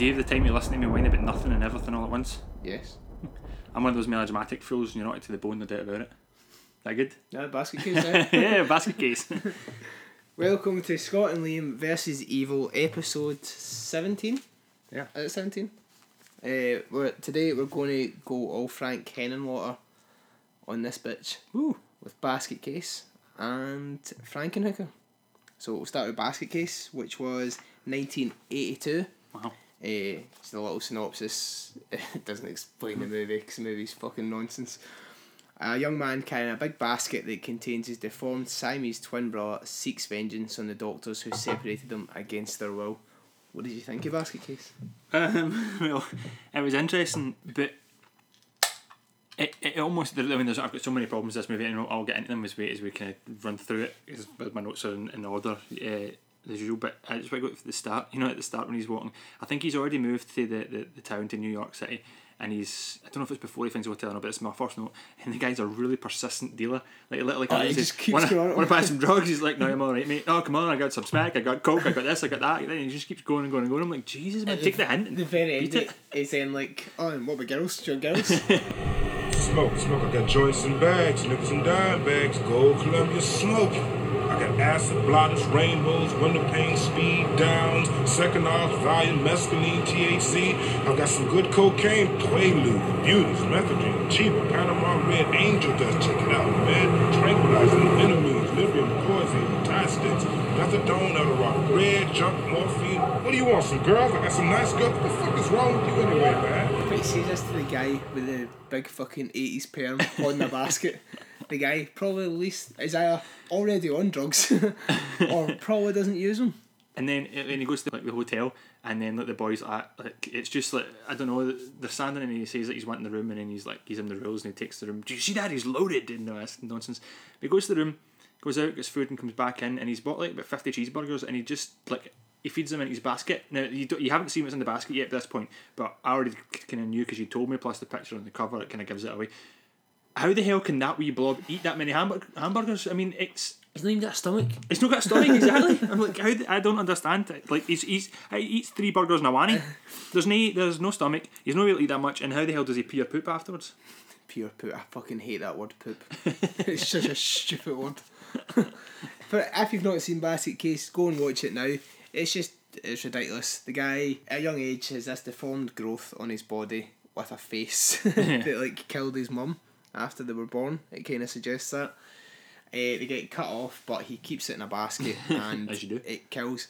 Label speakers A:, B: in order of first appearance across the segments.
A: Do you have the time to listen to me whine about nothing and everything all at once?
B: Yes.
A: I'm one of those melodramatic fools and you're not to the bone, no doubt about it. That good?
B: Yeah, basket case. eh?
A: yeah, basket case.
B: Welcome to Scott and Liam versus Evil, episode seventeen.
A: Yeah.
B: Is it seventeen? Uh, we're, today we're going to go all Frank Henenlotter on this bitch
A: Woo.
B: with basket case and Frankenhooker. So we'll start with basket case, which was nineteen eighty two.
A: Wow.
B: Uh, just a little synopsis. It doesn't explain the movie because the movie's fucking nonsense. A young man carrying a big basket that contains his deformed Siamese twin brother seeks vengeance on the doctors who separated them against their will. What did you think of Basket Case?
A: Um, well, it was interesting, but it, it almost. I mean, there's, I've got so many problems with this movie, and I'll, get into them as we as we kind of run through it. Because my notes are in, in order uh, as usual. But I just want to go to the start. You know, at the start when he's walking, I think he's already moved to the, the, the town to New York City. And he's, I don't know if it's before he finds a hotel or not, but it's my first note. And the guy's a really persistent dealer. Like, literally,
B: Oh,
A: like,
B: he
A: says,
B: just keeps
A: wanna,
B: going
A: wanna buy some drugs? He's like, no, I'm alright, mate. Oh, come on, I got some smack, I got coke, I got this, I got that. And then he just keeps going and going and going. I'm like, Jesus, man, take the hint.
B: The very end,
A: Beat it.
B: he's saying like, "Oh, and what about girls? Do you want girls?"
C: Smoke, smoke. I got joints and bags, nickels and dime bags, gold Columbia smoking. Got acid blotters, rainbows, window pane, speed downs, second off, volume, mescaline, THC. I've got some good cocaine, Quaalude, beauties, methadone, cheaper, Panama Red, Angel dust. Check it out, man. Tranquilizing, enemies, lithium, poison, Thai sticks, methadone, Adderall, red, junk, morphine. What do you want? Some girls? I got some nice girls. What the fuck is wrong with you anyway, man?
B: But he says this to the guy with the big fucking 80s perm on the basket. The guy probably at least is either already on drugs or probably doesn't use them.
A: And then uh, when he goes to like the hotel, and then like the boys like, like it's just like I don't know. They're standing and he says that he's wanting the room, and then he's like he's in the rules and he takes the room. Do you see that? He's loaded. And no, that's nonsense. But he goes to the room, goes out, gets food, and comes back in, and he's bought like about fifty cheeseburgers, and he just like he feeds them in his basket. Now you don't, you haven't seen what's in the basket yet at this point, but I already kind of knew because you told me. Plus the picture on the cover, it kind of gives it away. How the hell can that wee blob eat that many hamburg- hamburgers? I mean, it's
B: He's not even got a stomach.
A: it's not got a stomach exactly. I'm like, how? I don't understand. it. Like, he's, he's he eats three burgers in a wanny. There's no there's no stomach. He's not able to eat that much. And how the hell does he pee or poop afterwards?
B: Pure poop. I fucking hate that word poop. it's such a stupid word. but if you've not seen Basket Case, go and watch it now. It's just it's ridiculous. The guy at a young age has this deformed growth on his body with a face that like killed his mum after they were born. It kind of suggests that. Uh, they get cut off, but he keeps it in a basket and
A: As you do.
B: it kills.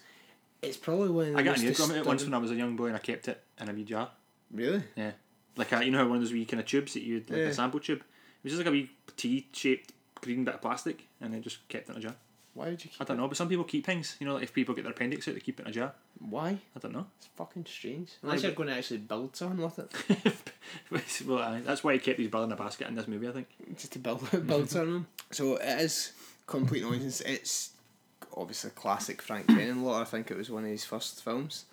B: It's probably one of the
A: I got an ear from it once when I was a young boy and I kept it in a wee jar.
B: Really?
A: Yeah, like a, you know how one of those wee kind of tubes that you like
B: Yeah.
A: a sample tube. It was just like a wee T shaped green bit of plastic, and I just kept it in a jar.
B: Why would you keep
A: I don't know, but some people keep things. You know, like if people get their appendix out, they keep it in a jar.
B: Why?
A: I don't know.
B: It's fucking strange. Unless you're going to actually build something with it.
A: well, I, that's why he kept his brother in a basket in this movie. I think.
B: just to build build something. So it is complete nonsense. It's obviously classic Frank Henenlotter. I think it was one of his first films.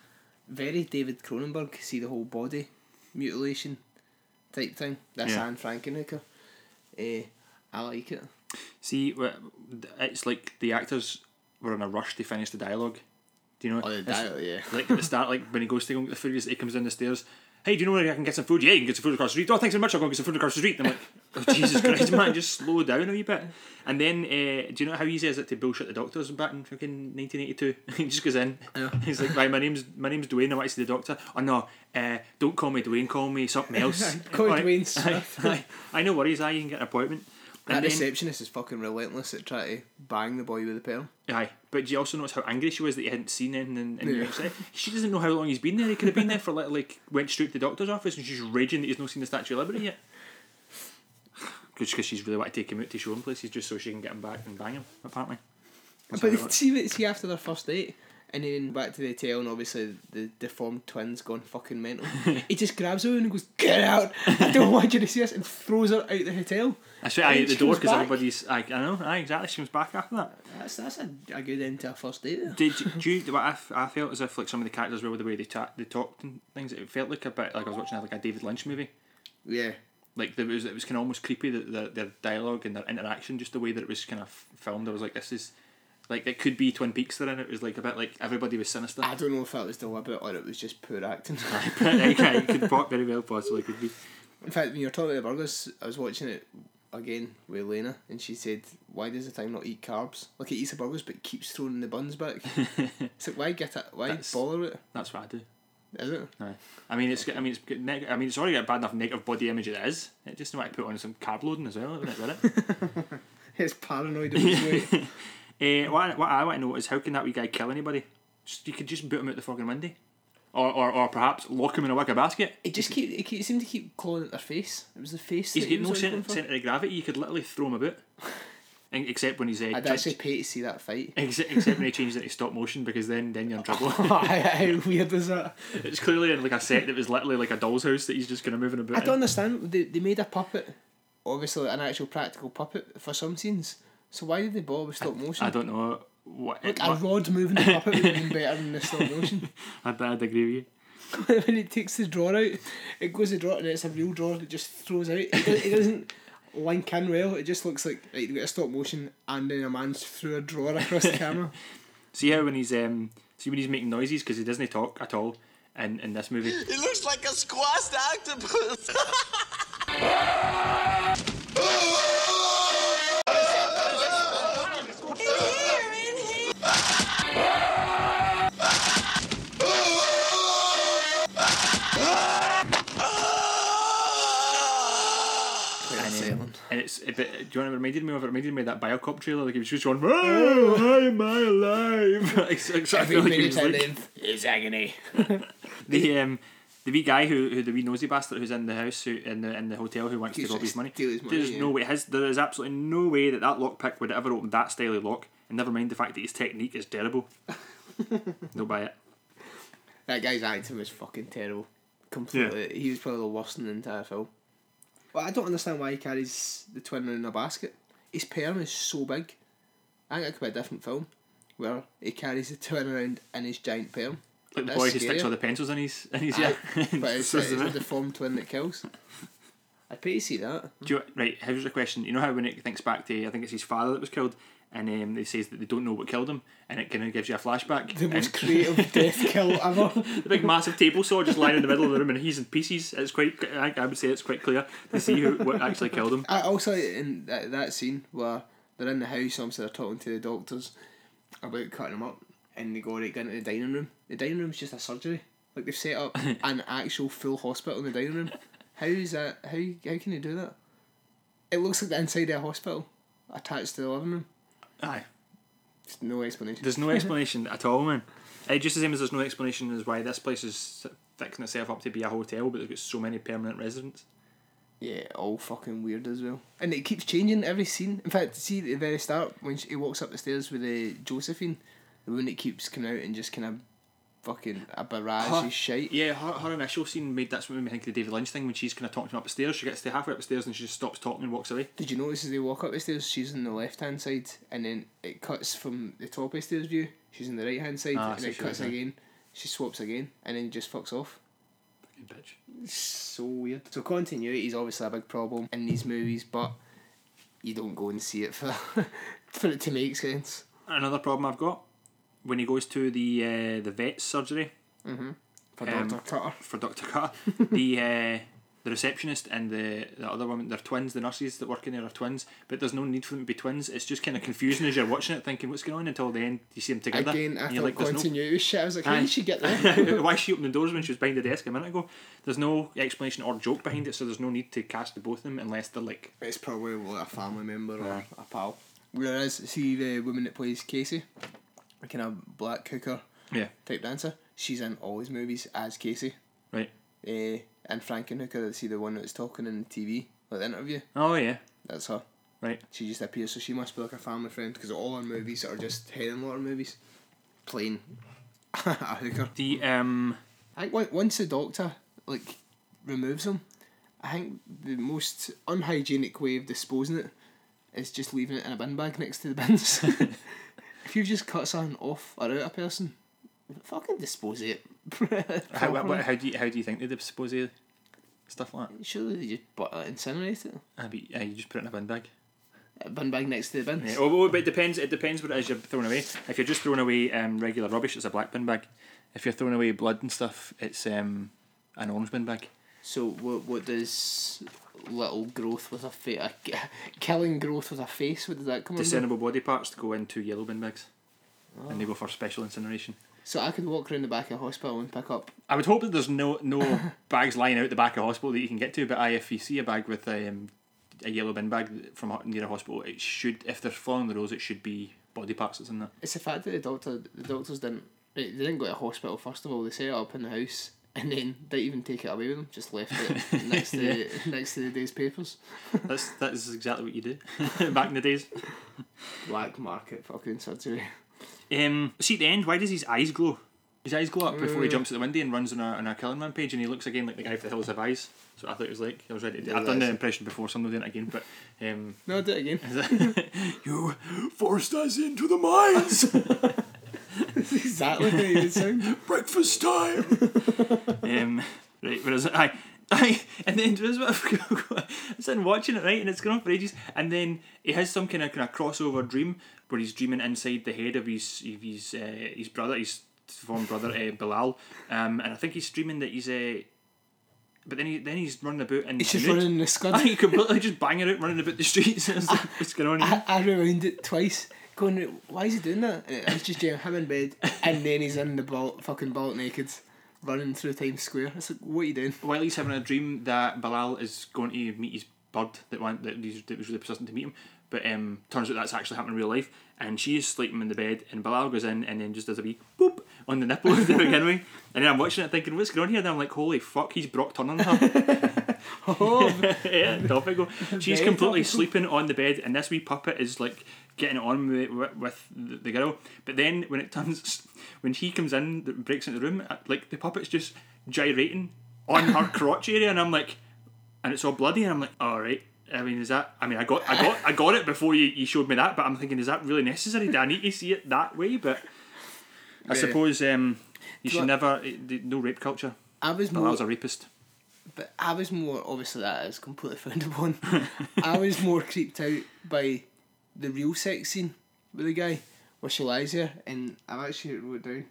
B: Very David Cronenberg. See the whole body mutilation type thing. This
A: Yeah.
B: and Frankenhooker. Eh, I like it.
A: See, it's like the actors were in a rush to finish the dialogue. Do you know?
B: Oh, the dialogue, yeah.
A: Like at the start, like when he goes to go get the food, he comes down the stairs. Hey, do you know where I can get some food? Yeah, you can get some food across the street. Oh, thanks so much. I'll go get some food across the street. And I'm like, oh, Jesus Christ, man, just slow down a wee bit. And then, uh, do you know how easy is it to bullshit the doctors back in fucking 1982? he just goes in.
B: Yeah.
A: He's like, right, my name's my name's Dwayne. I want to see the doctor. Oh no, uh, don't call me Dwayne. Call me something else.
B: Call me. Dwayne Smith.
A: Aye, aye. I know worries. I can get an appointment.
B: That
A: then-
B: receptionist is fucking relentless at trying to bang the boy with the perm.
A: Aye, but do you also notice how angry she was that he hadn't seen anything in, in
B: Yeah.
A: City? She doesn't know how long he's been there. He could have been there for like, like went straight to the doctor's office and she's raging that he's not seen the Statue of Liberty yet. Because she's really want to take him out to show him places just so she can get him back and bang him, apparently. That's
B: But see, see after their first date, and then back to the hotel, and obviously the deformed twins gone fucking mental. he just grabs her and goes, "Get out! I don't want you to see us," and throws her out the hotel.
A: I swear, aye,
B: And
A: at the door because everybody's. Aye, I know, aye, exactly. She comes back after that.
B: That's that's a, a good end to a first date. There.
A: Did you, do you, what I, f- I felt as if like some of the characters were with the way they, ta- they talked and things. It felt like a bit like I was watching like a David Lynch movie.
B: Yeah,
A: Like there was, it was kind of almost creepy that their, their dialogue and their interaction, just the way that it was kind of filmed. I was like, this is Like it could be Twin Peaks there, and it was like a bit like everybody was sinister.
B: I don't know if that was deliberate or it was just poor acting.
A: it could very well possibly could be.
B: In fact, when you're talking about burgers, I was watching it again with Lena, and she said, "Why does the thing not eat carbs? Like it eats the burgers, but keeps throwing the buns back. it's like why get it? Why
A: That's-
B: bother it?
A: That's what I do.
B: Is it?
A: Aye. I mean, it's I mean, it's got neg- I mean, it's already got bad enough negative body image it is. It just might put on some carb loading as well, it? With it?
B: It's paranoid of his weight.
A: Eh, what, I, what I want to know is how can that wee guy kill anybody? Just, you could just boot him out the fucking window, or, or, or perhaps lock him in a wicker basket.
B: It just keep it, keep, it seemed to keep clawing at their face. It was the face.
A: He's got no
B: was
A: cent- centre of gravity. You could literally throw him about, except when he's uh,
B: I'd
A: touched-
B: actually pay to see that fight.
A: except, except when he changes it to stop motion because then then you're in trouble.
B: How weird is that?
A: it's clearly in like a set that was literally like a doll's house that he's just kind of moving about.
B: I don't understand. They, they made a puppet, obviously an actual practical puppet for some scenes. So why did they bother with stop motion?
A: I don't know what.
B: Like a
A: what-
B: rod moving the puppet would have been better than the stop motion.
A: I'd, I'd agree with you.
B: when it takes the drawer out, it goes the drawer and it's a real drawer that just throws out. It, does, it doesn't link in well. It just looks like right, you got a stop motion and then a man's threw a drawer across the camera.
A: See how when he's um, see when he's making noises because he doesn't talk at all in, in this movie.
D: It looks like a squashed octopus.
A: It's a bit. Do you what it reminded me of? It reminded me of that Biocop trailer. Like he was just going, "Oh, why am I alive?" It's-
B: Every
A: like
B: minute I
A: like-
B: live is agony.
A: the um the wee guy who, who the wee nosy bastard who's in the house who in the in the hotel who wants
B: He's
A: to rob his money.
B: his money,
A: There's
B: yeah.
A: no way his there is absolutely no way that that lockpick would ever open that style of lock. And never mind the fact that his technique is terrible. Don't buy it.
B: That guy's acting was fucking terrible. Completely. He was probably the worst in the entire film. Well, I don't understand why he carries the twin in a basket. His perm is so big. I think that could be a different film where he carries the twin around in his giant perm.
A: Like the boy who sticks all the pencils in his in his yeah.
B: but it's, it's a deformed twin that kills. I'd pay to see that.
A: Do you, right, here's a question. You know how when it thinks back to, I think it's his father that was killed, and um, it says that they don't know what killed him, and it kind of gives you a flashback.
B: The most creative death kill ever.
A: the big massive table saw just lying in the middle of the room, and he's in pieces. It's quite, I, I would say it's quite clear to see who what actually killed him.
B: I also in that, that scene where they're in the house, obviously they're talking to the doctors about cutting him up, and they go right into the dining room. The dining room's just a surgery. Like they've set up an actual full hospital in the dining room. How is that? How how can you do that? It looks like the inside of a hospital attached to the living room.
A: Aye.
B: Just no explanation.
A: There's no explanation at all, man. Uh, just the same as there's no explanation as why this place is fixing itself up to be a hotel, but there's got so many permanent residents.
B: Yeah, all fucking weird as well. And it keeps changing every scene. In fact, see at the very start when she, he walks up the stairs with the Josephine, the one that keeps coming out and just kind of fucking a barrage
A: Her-
B: of shite.
A: Yeah, her, her initial scene made that's what made me think of the David Lynch thing when she's kind of talking to him up the stairs. She gets to halfway up the stairs and she just stops talking and walks away.
B: Did you notice as they walk up the stairs, she's on the left hand side, and then it cuts from the top of the stairs view. She's on the right hand side,
A: Ah,
B: and
A: so
B: it cuts again. She swaps again, and then just fucks off.
A: Fucking bitch.
B: So weird. So continuity is obviously a big problem in these movies, but you don't go and see it for for it to make sense.
A: Another problem I've got when he goes to the uh, the vet's surgery
B: For
A: Um,
B: Doctor Cutter.
A: for Doctor Cutter, the uh, the receptionist and the, the other woman, they're twins. The nurses that work in there are twins, but there's no need for them to be twins. It's just kind of confusing as you're watching it, thinking what's going on until the end. You see them together.
B: Again, I
A: and you're
B: thought
A: like, there's no
B: shit. I was like, how did she get there?
A: Why she opened the doors when she was behind the desk a minute ago? There's no explanation or joke behind it, so there's no need to cast the both of them unless they're like.
B: it's probably like a family member or a pal. Whereas, see the woman that plays Casey, kind of black hooker
A: Yeah,
B: type dancer, she's in all his movies as Casey.
A: right.
B: Uh, and Frankenhooker, see the one that was talking in the TV, like the interview,
A: Oh, yeah,
B: that's her.
A: right.
B: She just appears, so she must be like a family friend because all her movies are just Henenlotter movies, playing a hooker.
A: The, um,
B: I think once the doctor like removes them, I think the most unhygienic way of disposing it is just leaving it in a bin bag next to the bins. if you've just cut something off or out a person, fucking dispose of it.
A: how, what, how, do you, how do you think they dispose of stuff like that?
B: Surely they just but uh, incinerate it.
A: Be, uh, you just put it in a bin bag.
B: a bin bag next to the bins.
A: Yeah, well, well, but it depends. It depends what it is you're throwing away. If you're just throwing away um, regular rubbish, it's a black bin bag. If you're throwing away blood and stuff, it's um, an orange bin bag.
B: So what what does little growth with a face, killing growth with a face? What does that come under?
A: Discernible body parts to go into yellow bin bags, and they
B: Oh.
A: go for special incineration.
B: So I could walk around the back of a hospital and pick up.
A: I would hope that there's no no bags lying out the back of hospital that you can get to. But aye, if you see a bag with a, um, a yellow bin bag from near a hospital, it should if they're following the rules, it should be body parts that's in there.
B: It's the fact that the doctor the doctors didn't they didn't go to hospital first of all. They set it up in the house and then didn't even take it away with them. Just left it next to next to the day's papers.
A: That's that is exactly what you do back in the days.
B: Black market fucking surgery.
A: Um, see at the end, why does his eyes glow? His eyes glow up before
B: Mm.
A: he jumps at the window and runs on a, on a Killing rampage, and he looks again like the guy with the Hills have eyes. So I thought it was like I was ready. To,
B: Yeah,
A: I've done the impression before, so I'm not doing it again. But um,
B: No, do it again.
A: you forced us into the mines.
B: Exactly you would sound.
A: Breakfast time. um, right, whereas I. I, and then there's what I'm sitting watching it right, and it's going on for ages. And then he has some kind of kind of crossover dream where he's dreaming inside the head of his of his uh, his brother, his former brother uh, Belial. Um, and I think he's dreaming that he's a. Uh, but then he then he's running about and
B: He's just running in the scud.
A: Aye, completely just banging out, running about the streets. It's like, What's going on?
B: I,
A: Here?
B: I rewound it twice, going, why is he doing that? And it's just Jim, him in bed, and then he's in the ball, fucking ball naked, running through Times Square. It's like, what are you doing?
A: While he's having a dream that Belial is going to meet his bird that went that, he's, that was really persistent to meet him, but um, turns out that's actually happening in real life. And she is sleeping in the bed, and Belial goes in and then just does a wee boop on the nipple to begin with. And then I'm watching it thinking, what's going on here? And I'm like, holy fuck, he's Brock Turner on her.
B: Oh,
A: yeah, topical. She's completely
B: topical.
A: sleeping on the bed, and this wee puppet is like getting it on with, with, the, girl. But then when it turns, when he comes in, that breaks into the room, uh, like the puppet's just gyrating on her crotch area, and I'm like, and it's all bloody, and I'm like, all right. I mean, is that? I mean, I got, I got, I got it before you, you showed me that, but I'm thinking, is that really necessary? Do I need to see it that way? But I
B: Yeah.
A: suppose um, you should
B: But-
A: never, no rape culture.
B: I was more,
A: Belial's a rapist.
B: but I was more, obviously that is completely frowned upon. I was more creeped out by the real sex scene with the guy, where she lies there, and I've actually wrote down,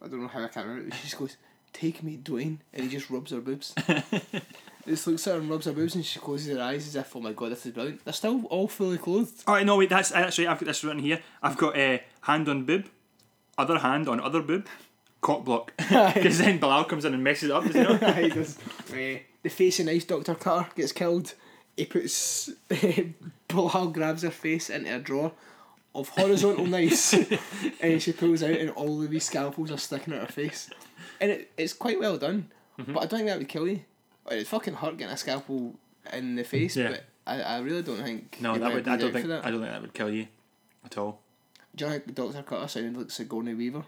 B: I don't know how I can't remember it, she just goes, take me, Dwayne, and he just rubs her boobs. just looks at her and rubs her boobs, and she closes her eyes as if, oh my god, this is brilliant. They're still all fully clothed.
A: Oh no, wait, that's right. I've got this written here. I've got uh, hand on boob, other hand on other boob, cock block. Because then Belial comes in and messes it up. Does he not?
B: he does. Eh, the face of nice Dr. Cutter gets killed. He puts Belial grabs her face into a drawer of horizontal knives and she pulls out and all of these scalpels are sticking out her face. And it, it's quite well done. Mm-hmm. But I don't think that would kill you. It'd fucking hurt getting a scalpel in the face,
A: Yeah.
B: but I, I really don't think
A: No, that would. I don't think.
B: that.
A: I don't think that would kill you, at all.
B: Do you think Dr. Cutter sounded like Sigourney Weaver?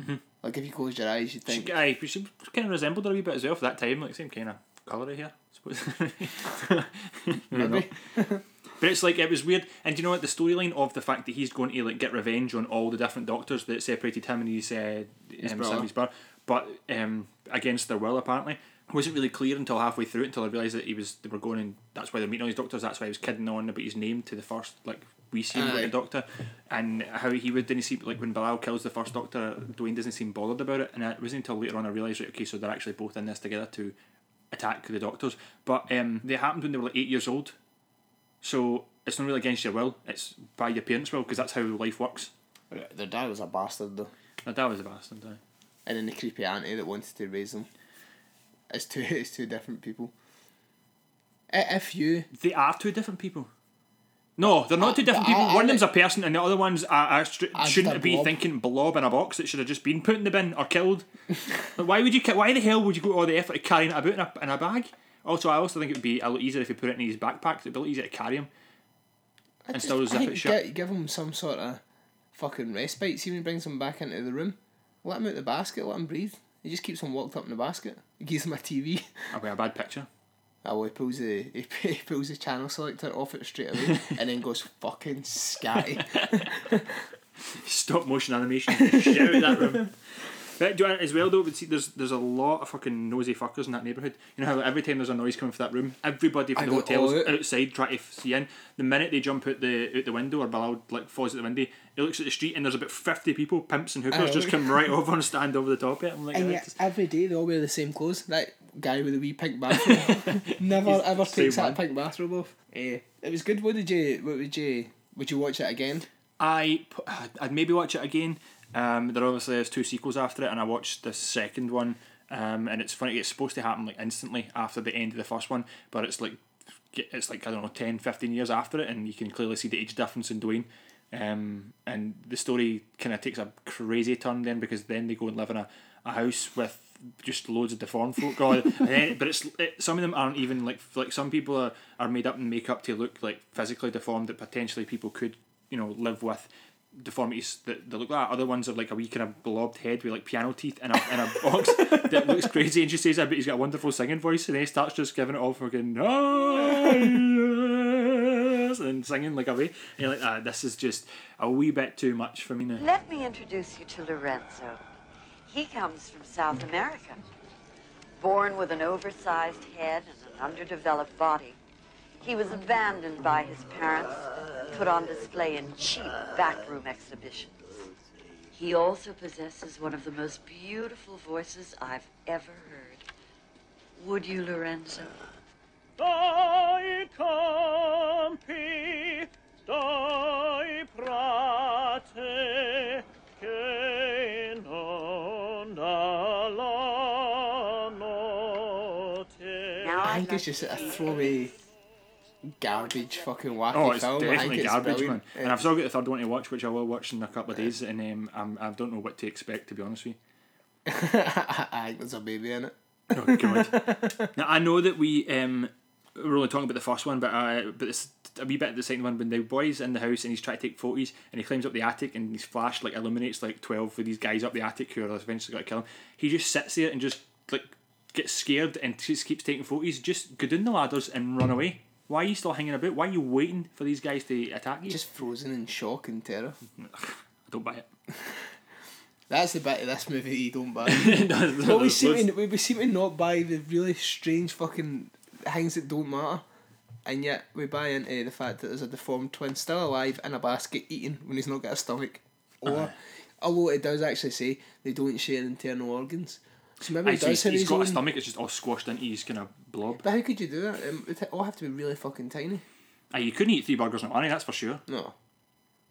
B: Mm-hmm. Like if you closed your eyes you'd think
A: She, aye, she kind of resembled her a wee bit as well for that time. Like same kind of colour here, I suppose. I know.
B: maybe.
A: But it's like it was weird, and do you know what the storyline of the fact that he's going to like get revenge on all the different doctors that separated him and his uh, um,
B: brother.
A: Sammy's brother, but um, against their will apparently, wasn't really clear until halfway through it, until I realised that he was they were going and that's why they're meeting all these doctors. That's why he was kidding on about his name to the first like we see him with the doctor, and how he would didn't seem like when Belial kills the first doctor, Dwayne doesn't seem bothered about it, and it wasn't until later on I realised right okay so they're actually both in this together to attack the doctors, but um, they happened when they were like eight years old. So it's not really against your will; it's by your parents' will, because that's how life works.
B: Their dad was a bastard though.
A: My dad was a bastard. Aye.
B: and then the creepy auntie that wanted to raise them. It's two it's two different people. If you
A: They are two different people. No, they're not two
B: Uh,
A: different people.
B: I-
A: One of them's a person, and the other ones are, are str-
B: Ah,
A: shouldn't be
B: blob.
A: thinking blob in a box that should have just been put in the bin or killed. like, why would you? Why the hell would you go to all the effort of carrying it about in a, in a bag? Also, I also think it would be a lot easier if you put it in his backpack. It'd be a lot easier to carry him.
B: I
A: And
B: just-
A: still zip it shut.
B: gi- give him some sort of fucking respite. See when he brings them back into the room. Let him out of the basket. Let him breathe. He just keeps them locked up in the basket. He gives him a TV.
A: Got a bad picture.
B: Oh, well, he pulls the he, he pulls the channel selector off it straight away, and then goes fucking scatty.
A: Stop motion animation. Shit out of that room. But do you as well though, see, there's there's a lot of fucking nosy fuckers in that neighbourhood. You know how every time there's a noise coming from that room, everybody from
B: I
A: the hotel's
B: out.
A: outside try to see in. The minute they jump out the out the window or Belial like falls out the window, he looks at the street and there's about fifty people, pimps and hookers, just come right over and stand over the top of it. I'm like,
B: And
A: "Oh,
B: yet every day they all wear the same clothes. That guy with the wee pink bathrobe never ever
A: same
B: takes that pink bathrobe off. Eh, it was good. What did you? What would you? Would you watch it again?
A: I I'd maybe watch it again. Um, there obviously there's two sequels after it, and I watched the second one. Um, and it's funny. It's supposed to happen like instantly after the end of the first one, but it's like it's like I don't know 10, 15 years after it, and you can clearly see the age difference in Dwayne. Um, and the story kind of takes a crazy turn then because then they go and live in a, a house with just loads of deformed folk. And then, but it's it, some of them aren't even like like some people are, are made up in makeup to look like physically deformed that potentially people could you know live with deformities that, that look like that. Other ones are like a wee kind of blobbed head with like piano teeth in a, in a box that looks crazy. And she says, I bet he's got a wonderful singing voice. And then he starts just giving it all fucking, ah, yes," and singing like a way. And you're like, ah, this is just a wee bit too much for me now.
E: Let me introduce you to Lorenzo. He comes from South America. Born with an oversized head and an underdeveloped body, he was abandoned by his parents, put on display in cheap backroom exhibitions. He also possesses one of the most beautiful voices I've ever heard. Would you, Lorenzo?
F: Dai
B: think it's just a throwaway garbage fucking wacky
A: Oh, it's
B: film.
A: Definitely
B: it's
A: garbage,
B: brilliant.
A: man. And I've still got the third one to watch, which I will watch in a couple of days. And um, I'm, I don't know what to expect, to be honest with you.
B: I think there's a baby in it.
A: Oh god! now I know that we um we're only talking about the first one, but uh, but it's a wee bit of the second one when the boy's in the house and he's trying to take photos and he climbs up the attic and his flash like illuminates like twelve of these guys up the attic who are eventually going to kill him. He just sits there and just like gets scared and just keeps taking photos. Just go down the ladders and run away. Why are you still hanging about? Why are you waiting for these guys to attack you?
B: Just frozen in shock and terror.
A: I don't buy it.
B: That's the bit of this movie that you don't buy.
A: There's-
B: Well, we
A: there's
B: seem to, we, we seem to not buy the really strange fucking things that don't matter, and yet we buy into the fact that there's a deformed twin still alive in a basket eating when he's not got a stomach, or although it does actually say they don't share internal organs, so maybe he does
A: he's, he's got a stomach. It's just all squashed into his kind of blob.
B: But how could you do that? Um, it all have to be really fucking tiny.
A: Aye, you couldn't eat three burgers in one, that's for sure.
B: No,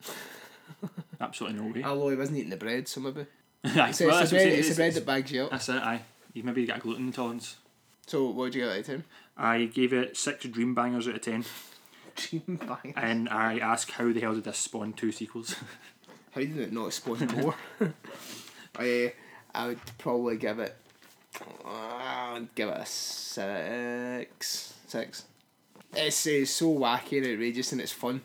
A: Absolutely no way.
B: although he wasn't eating the bread, so maybe.
A: Aye,
B: So
A: well,
B: it's, the bread,
A: saying,
B: it's the bread that bags you up.
A: That's it, aye. You maybe got a gluten intolerance.
B: So what would you get out of ten?
A: I gave it six dream bangers out of ten,
B: Dream bang.
A: and I ask how the hell did this spawn two sequels?
B: How did it not spawn more? I I would probably give it. uh, give it a six. Six. It's uh, so wacky and outrageous and it's fun,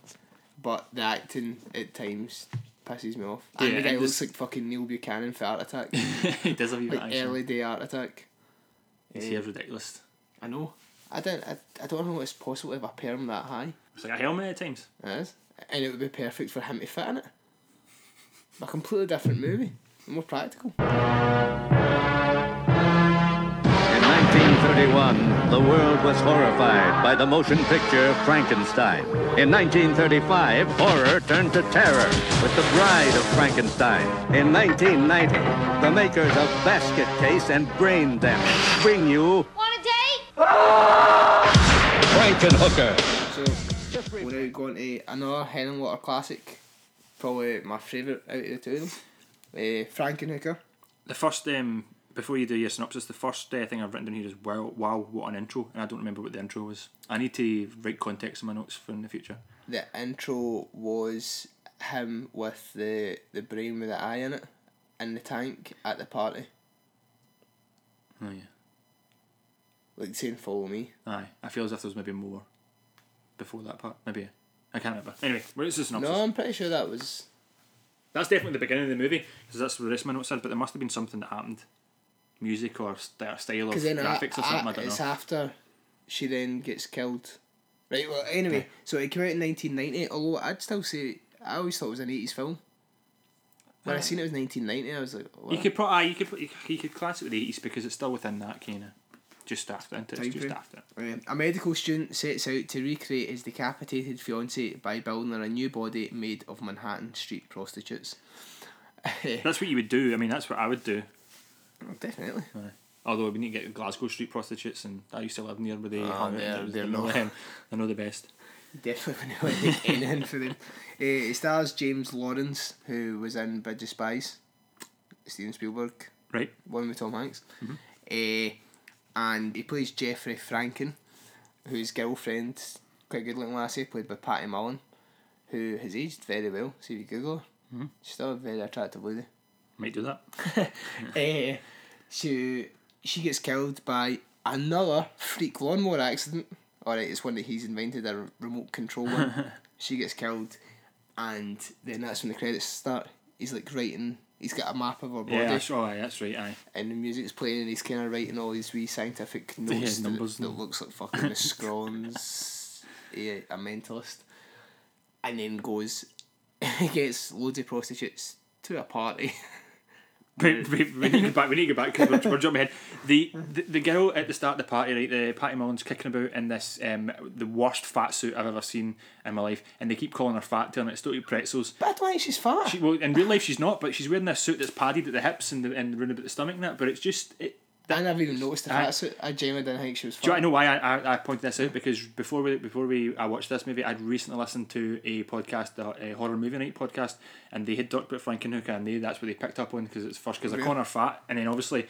B: but the acting at times pisses me off. And
A: Yeah,
B: the guy
A: and
B: looks
A: this-
B: like fucking Neil Buchanan for Art Attack,
A: he does have
B: like
A: accent.
B: early day Art Attack.
A: His hair's ridiculous.
B: I know. I don't. I, I don't know it's possible to have a perm that high.
A: It's like a helmet at times.
B: It is, and it would be perfect for him to fit in it. A completely different movie, more practical.
G: In 1931, the world was horrified by the motion picture Frankenstein. In 1935, horror turned to terror with The Bride of Frankenstein. In 1990, the makers of Basket Case and Brain Damage bring you
H: Want a date?
G: Frankenhooker.
B: So we're now going to another Henenlotter classic, probably my favourite out of the two of them. Uh, Frankenhooker.
A: The first, um, before you do your synopsis, the first uh, thing I've written down here is wow, wow, what an intro, and I don't remember what the intro was. I need to write context in my notes for in the future.
B: The intro was him with the the brain with the eye in it in the tank at the party,
A: Oh yeah,
B: like saying "Follow me."
A: aye. I feel as if there was maybe more before that part. Maybe I can't remember. Anyway, where is the synopsis?
B: No, I'm pretty sure that was.
A: That's definitely the beginning of the movie because that's what the rest of my notes said. But there must have been something that happened, music or st- style of graphics
B: a-
A: or something. I
B: a-
A: don't know.
B: it's
A: know.
B: after she then gets killed. Right. Well, anyway, so it came out in 1990. Although I'd still say I always thought it was an 80s film. When I uh, seen it was 1990, I was like, what?
A: You could pro- you could put- you, you could class it with the eighties because it's still within that kind of just after it. It's just after. it.
B: Um, a medical student sets out to recreate his decapitated fiancée by building her a new body made of Manhattan street prostitutes.
A: That's what you would do. I mean, that's what I would do.
B: Definitely.
A: Although we need to get Glasgow street prostitutes, and I used to live near where they out.
B: they're- they're not.
A: them. I know the best.
B: Definitely wouldn't make anything for them. Uh, it stars James Lorinz, who was in Bridge of Spies, Steven Spielberg,
A: Right.
B: one with Tom Hanks.
A: Mm-hmm.
B: Eh, and he plays Jeffrey Franken, whose girlfriend, quite good looking lassie, played by Patty Mullen, who has aged very well. See if you Google her.
A: Mm-hmm.
B: She's still a very attractive lady.
A: Might do that.
B: Eh, she, she gets killed by another freak lawnmower accident. Alright, it's one that he's invented, a remote control one. she gets killed, and then that's when the credits start. He's like writing, he's got a map of her body
A: Yeah, that's, oh, aye, that's right. Aye.
B: and the music's playing and he's kind of writing all these wee scientific notes that,
A: numbers
B: that
A: and-
B: looks like fucking the Scrons, yeah, a mentalist, and then goes, gets loads of prostitutes to a party.
A: Wait, wait, we need to go back. We need to go back because we're, we're jumping ahead. The, the the girl at the start of the party, right? The Patty Mullen's kicking about in this um the worst fat suit I've ever seen in my life, and they keep calling her fat, telling her it's to eat pretzels.
B: But I don't think she's fat.
A: She, well, in real life she's not, but she's wearing this suit that's padded at the hips and the and round about the stomach and that. But it's just it.
B: I never even noticed the
A: I-
B: fat suit. I genuinely didn't think she was fat.
A: Do you know why I, I, I pointed this out? Because before we before we I watched this movie, I'd recently listened to a podcast, a, a horror movie night podcast, and they had talked about Frankenhooker, and they that's what they picked up on because it's first because they're calling fat, and then obviously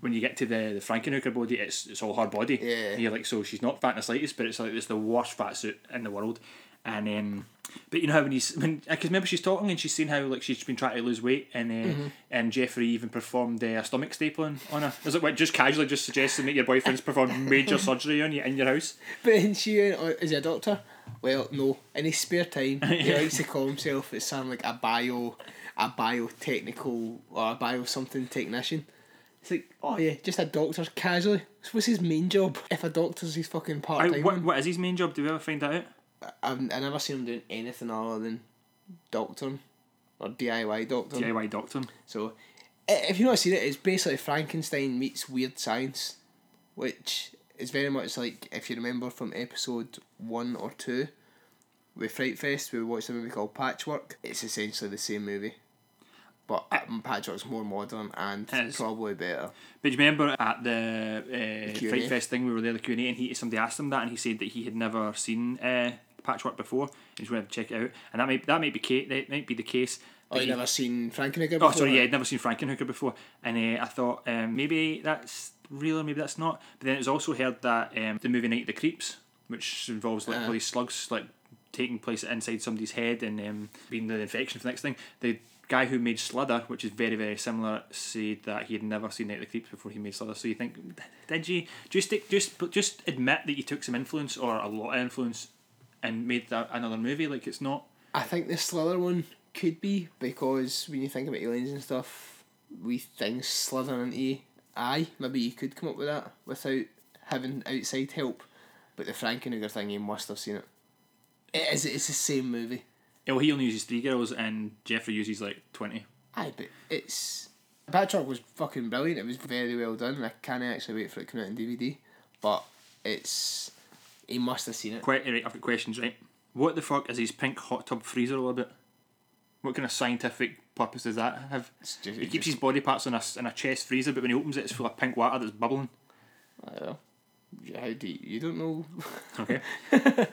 A: when you get to the the Frankenhooker body, it's it's all her body.
B: Yeah.
A: And you're like, so she's not fat in the slightest, but it's like it's the worst fat suit in the world, and um, but you know how when he's when because remember she's talking and she's saying how like she's been trying to lose weight and uh, and Jeffrey even performed uh, a stomach stapling on her. Is it what just casually just suggesting that your boyfriend's performed major surgery on you in your house?
B: But then she went, oh, is he a doctor? Well, no. In his spare time, he likes to call himself as something like a bio, a biotechnical or a bio something technician. It's like, oh yeah, just a doctor casually. So what's his main job? If a doctor's his fucking part time.
A: what, what is his main job? Do we ever find that out?
B: I've I never seen him doing anything other than doctoring or DIY doctoring.
A: DIY doctor.
B: So, if you've not seen it, it's basically Frankenstein meets weird science, which is very much like if you remember from episode one or two, with Fright Fest, we watched a movie called Patchwork. It's essentially the same movie, but um, Patchwork's more modern and probably better.
A: But do you remember at the uh,
B: Q&A?
A: Fright Fest thing, we were there the Q and A, and he somebody asked him that, and he said that he had never seen uh, Patchwork before, and he's going to check it out, and that might that might be ca- that might be the case.
B: Oh, you never seen Frankenhooker
A: Oh, sorry, yeah, I'd never seen Frankenhooker before, and uh, I thought um, maybe that's real, or maybe that's not. But then it was also heard that um, the movie Night of the Creeps, which involves like all these slugs like taking place inside somebody's head and um, being the infection for the next thing. The guy who made Slither, which is very very similar, said that he had never seen Night of the Creeps before he made Slither. So you think, did you just just just admit that you took some influence or a lot of influence and made that another movie? Like it's not.
B: I think the Slither one could be because when you think about aliens and stuff, we things slither into eye. Maybe you could come up with that without having outside help. But the Frankenhooker thing, you must have seen it. It is. It's the same movie.
A: Yeah, well, he only uses three girls, and Jeffrey uses like twenty.
B: Aye, but it's Patchwork was fucking brilliant. It was very well done. and I can't actually wait for it to come out on DVD. But it's he must have seen it.
A: Que- right, I've got questions, right? What the fuck is his pink hot tub freezer all about? What kind of scientific purpose does that have?
B: Just-
A: he keeps
B: just-
A: his body parts in a, in a chest freezer, but when he opens it, it's full of pink water that's bubbling.
B: I don't know. How do you, you don't know?
A: Okay.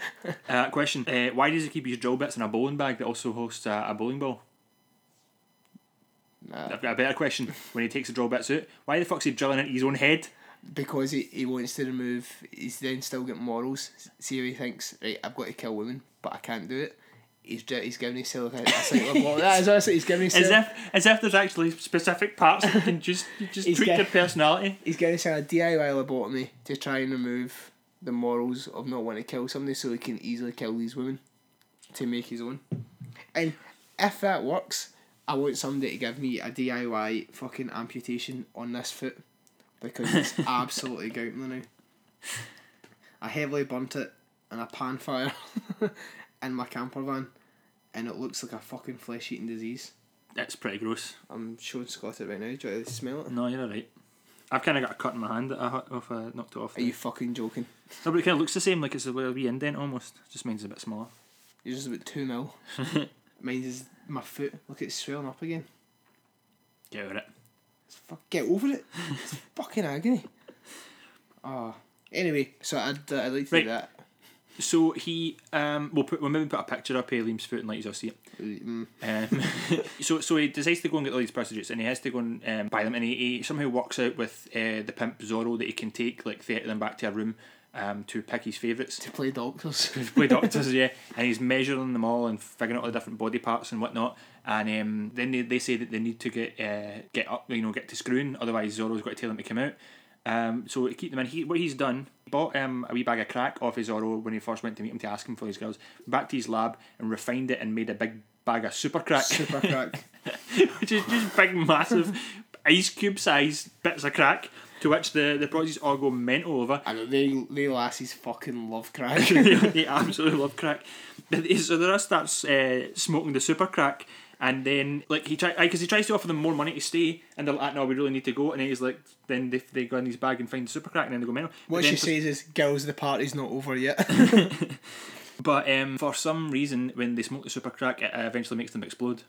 A: uh, question: uh, Why does he keep his drill bits in a bowling bag that also hosts a, a bowling ball?
B: Nah.
A: I've got a better question. When he takes the drill bits out, why the fuck's he drilling into his own head?
B: Because he, he wants to remove he's then still got morals. See how he thinks right I've got to kill women but I can't do it. He's he's giving himself a, a cycle of that is honestly he's giving
A: As if, as if there's actually specific parts that can just just tweak your personality.
B: he's giving himself a DIY lobotomy to try and remove the morals of not wanting to kill somebody so he can easily kill these women to make his own. And if that works I want somebody to give me a DIY fucking amputation on this foot because it's absolutely gouting now. I heavily burnt it in a pan fire in my camper van and it looks like a fucking flesh eating disease.
A: It's pretty gross.
B: I'm showing Scott it right now. Do you want to smell it?
A: No, you're alright. I've kind of got a cut in my hand that I, if I uh, knocked it off.
B: Are you fucking joking?
A: No, but it kind of looks the same, like it's a little wee indent almost. Just mine's a bit smaller.
B: Yours is about two mil. Mine is my foot. Look, it's swelling up again.
A: Get over it.
B: Fuck, get over it. It's fucking agony. Ah. Anyway, so I'd, uh, I'd like to
A: Right.
B: do that.
A: So he, um, we'll put, we'll maybe put a picture up of Liam's foot and let you all see it.
B: Mm.
A: Um, so so he decides to go and get all these prostitutes, and he has to go and um, buy them, and he, he somehow works out with uh, the pimp Zorro that he can take like thirty of them back to a room um, to pick his favourites.
B: To play doctors.
A: to play doctors, yeah, and he's measuring them all and figuring out all the different body parts and whatnot. And um, then they, they say that they need to get uh, get up, you know, get to screwing, otherwise Zorro's got to tell them to come out. Um, so to keep them in, he, what he's done, he bought um, a wee bag of crack off his Zorro when he first went to meet him to ask him for his girls, back to his lab and refined it and made a big bag of super crack,
B: Super crack.
A: which is just big, massive ice cube size bits of crack, to which the, the prostitutes all go mental over.
B: I know, they, they lassies fucking love crack.
A: they absolutely love crack. So the rest starts uh, smoking the super crack, and then like he try because he tries to offer them more money to stay, and they're like, "No, we really need to go." And he's like, then they, they go in his bag and find the super crack, and then they go mental.
B: what she says is, girls, the party's not over yet.
A: But um, for some reason, when they smoke the super crack, it uh, eventually makes them explode.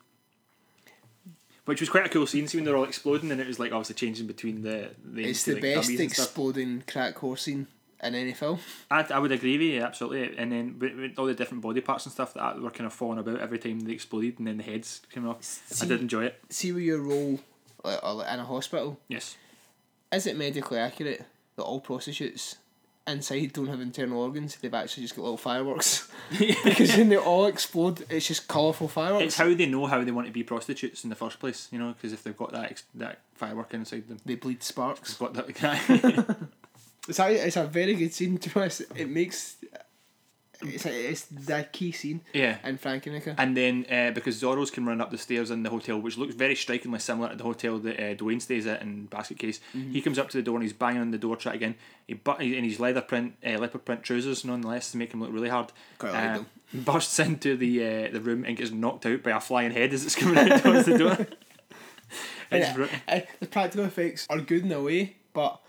A: Which was quite a cool scene. See when they're all exploding, and it was like obviously changing between the the,
B: it's the
A: like,
B: best
A: dummies and stuff.
B: exploding crack horse scene in any film.
A: I, I would agree with you absolutely. And then with, with all the different body parts and stuff that were kind of falling about every time they exploded, and then the heads came off. I did enjoy it.
B: See where your role like, in a hospital,
A: Yes.
B: is it medically accurate that all prostitutes inside don't have internal organs? They've actually just got little fireworks. because when they all explode, it's just colourful fireworks.
A: It's how they know how they want to be prostitutes in the first place, you know, because if they've got that ex- that firework inside them,
B: they bleed sparks.
A: got that.
B: It's a, it's a very good scene to us. It makes it's a, it's that key scene
A: yeah.
B: in Frankenhooker.
A: And then uh, because Zorro's can run up the stairs in the hotel, which looks very strikingly similar to the hotel that uh, Dwayne stays at in Basket Case,
B: Mm-hmm.
A: he comes up to the door and he's banging on the door trying again. He but in his leather print, uh, leopard print trousers, nonetheless, to make him look really hard.
B: Quite like
A: uh,
B: them.
A: bursts into the uh, the room and gets knocked out by a flying head as it's coming out towards the door. It's
B: Yeah, uh, the practical effects are good in a way, but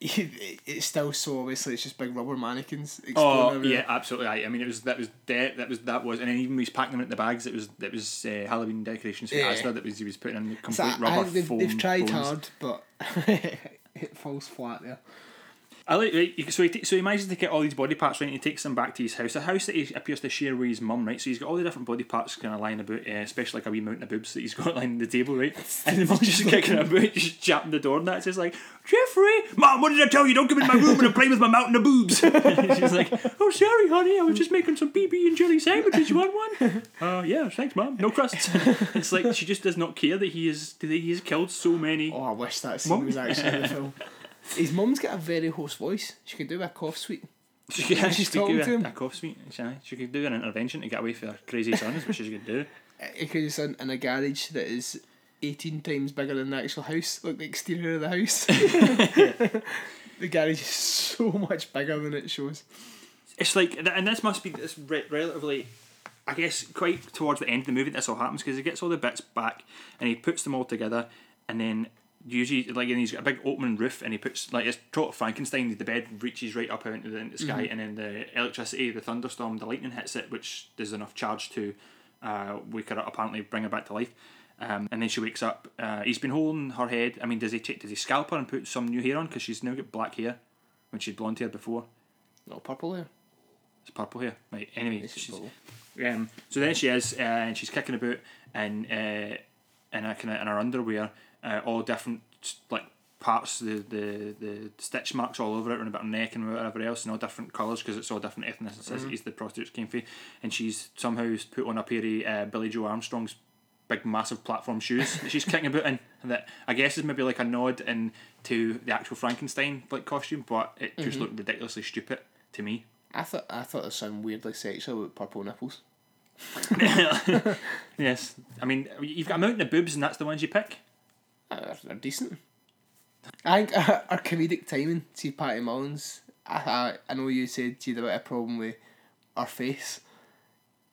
B: it's still so obviously it's just big rubber mannequins
A: Oh
B: everywhere.
A: yeah, absolutely. I, I mean, it was that was de- that was that was, and then even when he was packing them in the bags, it was it was uh, Halloween decorations for
B: Yeah.
A: Asda that was he was putting in the complete
B: So
A: rubber
B: I- they've,
A: foam.
B: they've tried
A: bones.
B: hard, but it falls flat there.
A: I like right. So he ta- so he manages to get all these body parts right, and he takes them back to his house, a house that he appears to share with his mum, right. So he's got all the different body parts kind of lying about, uh, especially like a wee mountain of boobs that he's got lying on the table, right. And the mum's just kicking about, just chapping the door, and that's just like Jeffrey, mum, what did I tell you? Don't come in my room and play with my mountain of boobs. She's like, oh sorry, honey, I was just making some BB and jelly sandwiches. You want one? Uh, yeah, thanks, mum. No crusts. it's like she just does not care that he is that he has killed so many.
B: Oh, I wish that scene
A: Mum?
B: was actually in the film. His mum's got a very hoarse voice. She could do a cough sweet.
A: She could,
B: she's
A: she could do
B: to
A: a,
B: him.
A: a cough suite. She, she could do an intervention to get away from her crazy son, is what she could do.
B: It could just in, in a garage that is 18 times bigger than the actual house, like the exterior of the house. the garage is so much bigger than it shows.
A: It's like, and this must be this re- relatively, I guess, quite towards the end of the movie. This all happens because he gets all the bits back and he puts them all together, and then usually like and he's got a big opening roof and he puts like it's trot Frankenstein. The bed reaches right up out into the, into the sky, and then the electricity, the thunderstorm, the lightning hits it, which there's enough charge to uh, wake her up, apparently bring her back to life. Um, and then she wakes up. Uh, he's been holding her head. I mean, does he take, does he scalp her and put some new hair on because she's now got black hair when she'd blonde hair before?
B: little purple there.
A: It's purple hair. Right. Anyway, she's, um, so then she is, uh, and she's kicking about, and uh, in a kind of in her underwear, uh, all different like parts, the, the the stitch marks all over it, and about her neck and whatever else, and all different colours because it's all different ethnicities the prostitutes came from, and she's somehow put on a pair of uh, Billie Joe Armstrong's big massive platform shoes that she's kicking about in, that I guess is maybe like a nod in to the actual Frankenstein like costume, but it just looked ridiculously stupid to me.
B: I thought I thought it sounded weirdly sexual with purple nipples.
A: Yes, I mean you've got a mountain of boobs, and that's the ones you pick.
B: They're, they're decent. I think uh, our comedic timing, see Patty Mullins, I, I, I know you said you had a bit of a problem with her face.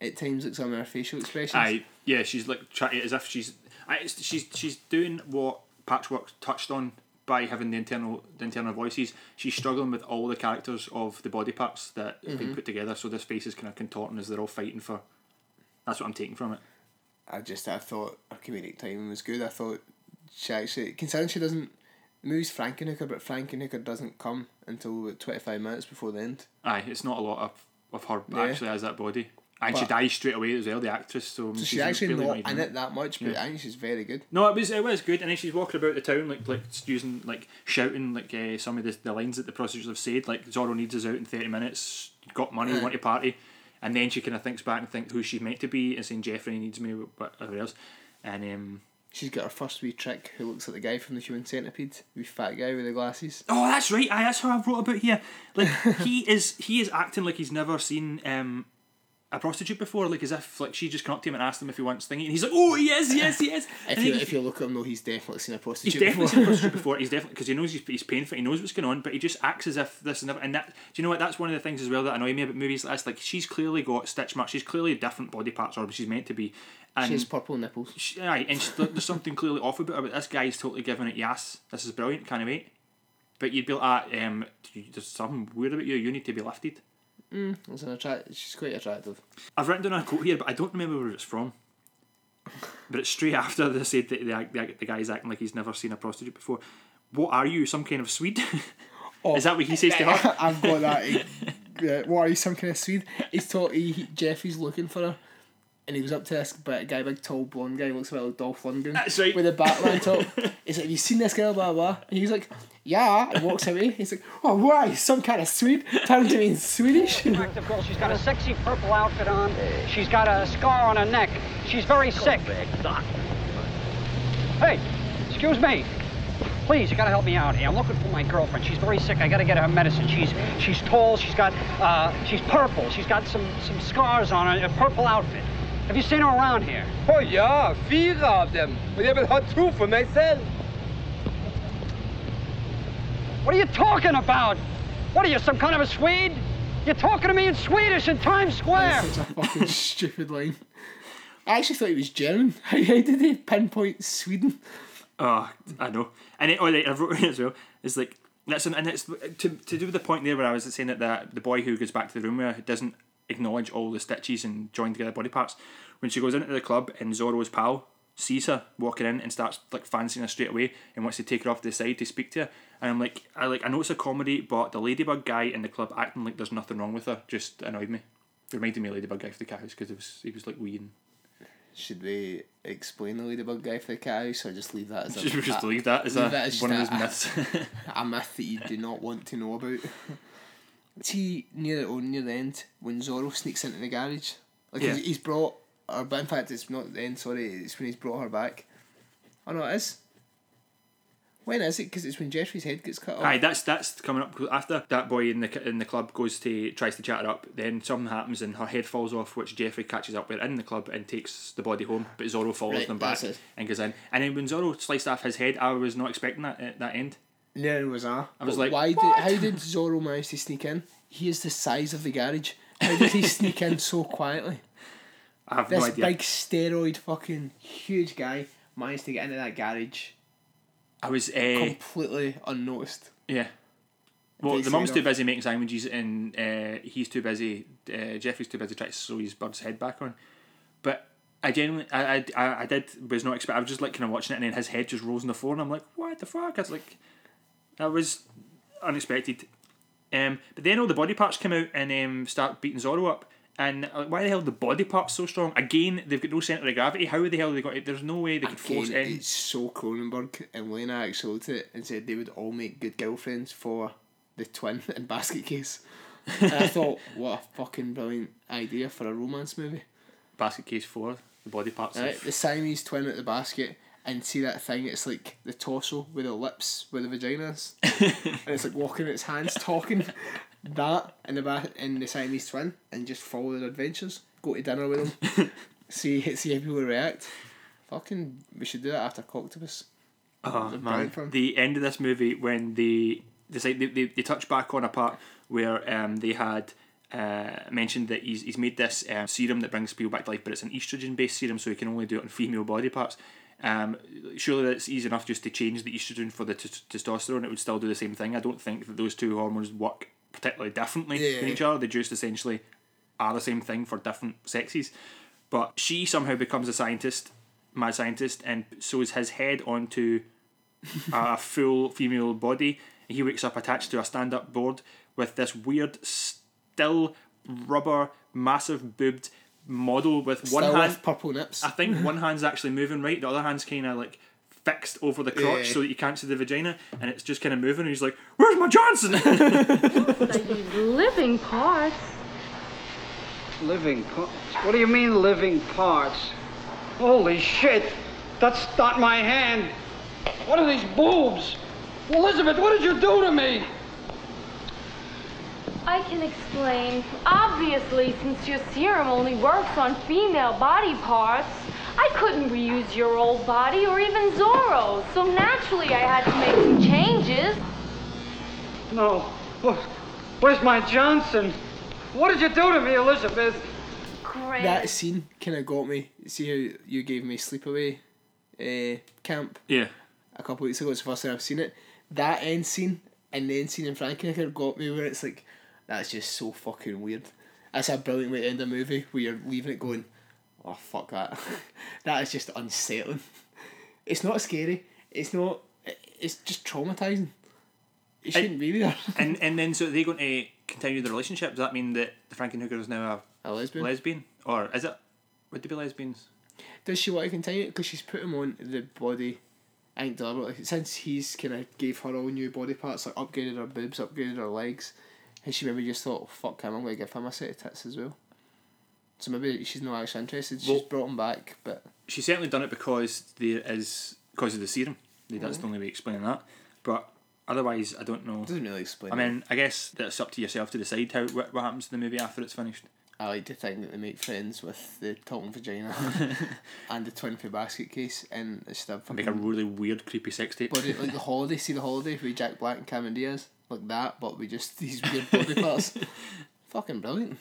B: At times, like some of our facial expressions.
A: Aye. Yeah, she's like trying as if she's I, it's- she's she's doing what Patchwork touched on by having the internal the internal voices. She's struggling with all the characters of the body parts that have been put together. So this face is kind of contorting as they're all fighting for. That's what I'm taking from it.
B: I just I thought her comedic timing was good. I thought she actually considering she doesn't the movie's Frankenhooker, but Frankenhooker doesn't come until twenty five minutes before the end.
A: Aye, it's not a lot of of her
B: Yeah.
A: actually has that body, and she dies straight away as well. The actress, so,
B: So she's, actually
A: really
B: not in it that much, but I think she's very good.
A: No, it was it was good, and then she's walking about the town like like using like shouting like uh, some of the, the lines that the prostitutes have said, like Zorro needs us out in thirty minutes, got money,
B: Aye.
A: want to party, and then she kind of thinks back and thinks who she's meant to be, and saying Jeffrey needs me, whatever else, and um,
B: She's got her first wee trick who looks like the guy from the Human Centipede, wee fat guy with the glasses.
A: oh that's right, aye, that's how I wrote about here, like he is he is acting like he's never seen um. A prostitute before, like as if like she just come up to him and asked him if he wants thingy, and he's like, "Oh yes, yes, yes."
B: If you if you look at him though, he's definitely seen a prostitute.
A: He's definitely
B: before.
A: seen a prostitute before. He's definitely because he knows he's, he's paying for it. He knows what's going on, but he just acts as if this and that. And that, do you know what? That's one of the things as well that annoy me about movies like this. Like she's clearly got stitch marks. She's clearly different body parts, or she's meant to be. And
B: She has purple nipples.
A: she- aye, and she, there's something clearly off about her. But this guy's totally giving it. Yes, this is brilliant. Can't wait. But you'd be like, ah, um, there's something weird about you. You need to be lifted.
B: It's an attract. She's quite attractive.
A: I've written down a quote here, but I don't remember where it's from. But it's straight after they said that the, the, the guy's acting like he's never seen a prostitute before. What are you, some kind of Swede?
B: Oh,
A: Is that what he says to her?
B: I've got that. Uh, what are you, some kind of Swede? He's taught he, he- Jeffrey's looking for her, and he was up to this big guy, big tall blonde guy, looks a bit like Dolph Lundgren.
A: That's right.
B: With a Batman top. He's like, "Have you seen this girl?" Blah blah. And he's like, "Yeah," and walks away. He's like, "Oh, why? Some kind of Swede?" Turns to me in Swedish.
H: attractive girl. She's got a sexy purple outfit on. She's got a scar on her neck. She's very sick. Hey, excuse me. Please, you gotta help me out here. I'm looking for my girlfriend. She's very sick. I gotta get her medicine. She's she's tall. She's got uh, she's purple. She's got some some scars on her. A purple outfit. Have you seen her around here?
I: Oh ja, vier of them. But I will have two for myself.
H: What are you talking about? What are you, some kind of a Swede? You're talking to me in Swedish in Times Square.
B: Such a fucking stupid line. I actually thought he was German. How, how did he pinpoint Sweden?
A: Oh, I know. And it, oh, right, I've wrote it as well. It's like that's an, and it's to, to do with the point there where I was saying that the, the boy who goes back to the room where doesn't acknowledge all the stitches and join together body parts. When she goes into the club and Zorro's pal sees her walking in and starts like fancying her straight away and wants to take her off to the side to speak to her. And I'm like, I like, I know it's a comedy, but the Ladybug guy in the club acting like there's nothing wrong with her just annoyed me. Reminded me of Ladybug guy for the cat house because it was he was like wee and
B: Should we explain the ladybug guy for the cat house, or just leave that as a
A: just, just leave that as
B: leave
A: a,
B: that as
A: one of those myths.
B: a myth that you do not want to know about. See near the near the end when Zorro sneaks into the garage, like
A: Yeah.
B: he's, he's brought, or but in fact it's not the end. Sorry, it's when he's brought her back. Oh no, it is. When is it? Because it's when Jeffrey's head gets cut off.
A: Aye, that's that's coming up after that boy in the in the club goes to tries to chat her up. Then something happens and her head falls off, which Jeffrey catches up with in the club and takes the body home. But Zorro follows
B: Right,
A: them back and goes in. And then when Zorro sliced off his head, I was not expecting that at that end.
B: Neither was I.
A: I was
B: But
A: like,
B: why did how did Zorro manage to sneak in? He is the size of the garage. How did he sneak in so quietly?
A: I have
B: This
A: no idea.
B: big steroid fucking huge guy managed to get into that garage
A: I was uh,
B: completely unnoticed.
A: yeah. Well, the mum's too busy making sandwiches, and uh, he's too busy. Uh, Jeffrey's too busy trying to sew his bird's head back on. But I genuinely, I, I, I, I did was not expect. I was just like kind of watching it, and then his head just rolls on the floor, and I'm like, what the fuck? I was like, that was unexpected. Um, but then all the body parts come out and um, start beating Zorro up. And uh, why the hell the body parts so strong? Again, they've got no centre of gravity. How the hell they got it? There's no way they could force it in.
B: it's so Cronenberg and Lena actually looked at it and said they would all make good girlfriends for the twin in Basket Case. and I thought, what a fucking brilliant idea for a romance movie.
A: Basket case four, the body parts.
B: Right, the Siamese twin at the basket and see that thing, it's like the torso with the lips with the vaginas, and it's like walking its hands, talking that in the ba- in the Siamese twin and just follow their adventures. Go to dinner with them. see see how people react. Fucking we should do that after Coctopus.
A: Oh man, the end of this movie when they decide they, they, they touch back on a part where um they had uh, mentioned that he's, he's made this um, serum that brings people back to life, but it's an estrogen based serum, so he can only do it on female body parts. Um, surely that's easy enough just to change the estrogen for the t- testosterone, it would still do the same thing. I don't think that those two hormones work particularly differently
B: Yeah.
A: in each other. They just essentially are the same thing for different sexes. But she somehow becomes a scientist, mad scientist, and sews his head onto a full female body. He wakes up attached to a stand up board with this weird, still rubber, massive boobed model with one
B: Still
A: hand.
B: with purple nips.
A: I think one hand's actually moving right, the other hand's kind of like fixed over the crotch
B: Yeah.
A: so that you can't see the vagina, and it's just kind of moving. And he's like, "Where's my Johnson?"
J: These living parts.
H: Living parts? What do you mean living parts? Holy shit! That's not my hand! What are these boobs? Elizabeth, what did you do to me?
J: I can explain. Obviously, since your serum only works on female body parts, I couldn't reuse your old body or even Zorro's, so naturally I had to make some changes.
H: No. Wh- Where's my Johnson? What did you do to me, Elizabeth?
J: Great.
B: That scene kind of got me. See how you gave me Sleepaway uh, Camp
A: yeah.
B: a couple weeks ago. It's the first time I've seen it. That end scene and the end scene in Frankenhooker got me where it's like, that's just so fucking weird. That's a brilliant way to end a movie where you're leaving it going, oh fuck that. that is just unsettling. It's not scary. It's not. It's just traumatizing. It shouldn't be there.
A: and and then so are they going to continue the relationship? Does that mean that the Frankenhooker is now
B: A
A: a
B: lesbian.
A: lesbian, or is it? Would they be lesbians?
B: Does she want to continue it? Because she's put him on the body, I think deliberately. Since he's kind of gave her all new body parts, like upgraded her boobs, upgraded her legs, and she maybe just thought, oh, fuck him, I'm going to give him a set of tits as well. So maybe she's not actually interested. She's
A: Well-
B: brought him back, but
A: She's certainly done it because there is because of the serum. That's
B: Mm-hmm.
A: the only way of explaining that. But otherwise, I don't know.
B: it doesn't really explain.
A: I mean, I guess that's up to yourself to decide how what, what happens to the movie after it's finished.
B: I like to think that they make friends with the talking vagina and the twin for basket case, and it's the
A: Make a
B: fucking
A: really weird, creepy sex tape.
B: body like the holiday. See the holiday with Jack Black and Cameron Diaz, like that, but we just these weird body parts. Fucking brilliant.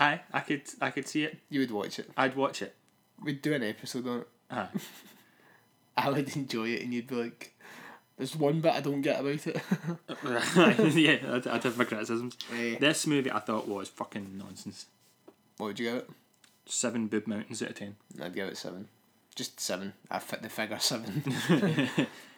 A: Aye, I could, I could see it.
B: You would watch it.
A: I'd watch it.
B: We'd do an episode on it.
A: Aye.
B: I would enjoy it, and you'd be like, "There's one bit I don't get about it."
A: yeah, I'd, I'd have my criticisms. This movie I thought was fucking nonsense.
B: what would you give it?
A: Seven boob mountains out of ten.
B: I'd give it seven. Just seven. I fit the figure seven.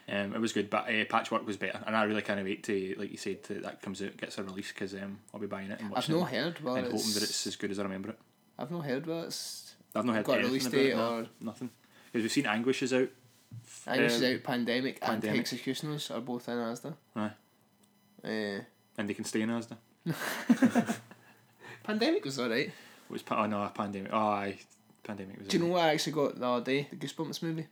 A: Um, it was good, but uh, Patchwork was better, and I really can't wait to, like you said, to, that comes out, gets a release because um, I'll be buying it and watching it.
B: I've not
A: it
B: heard whether
A: and hoping that it's as good as I remember it.
B: I've not heard whether it's.
A: I've not heard
B: Got release date
A: it, no,
B: or-
A: nothing. Because we've seen Anguish is out.
B: I know she's
A: Uh,
B: out. Pandemic, and
A: Pandemic.
B: Executioners are both in Asda.
A: Aye.
B: Uh,
A: and they can stay in Asda.
B: Pandemic was alright.
A: It was pa- oh no, pandemic. Oh, aye, pandemic was.
B: Do you know what I actually got the other day? The Goosebumps movie.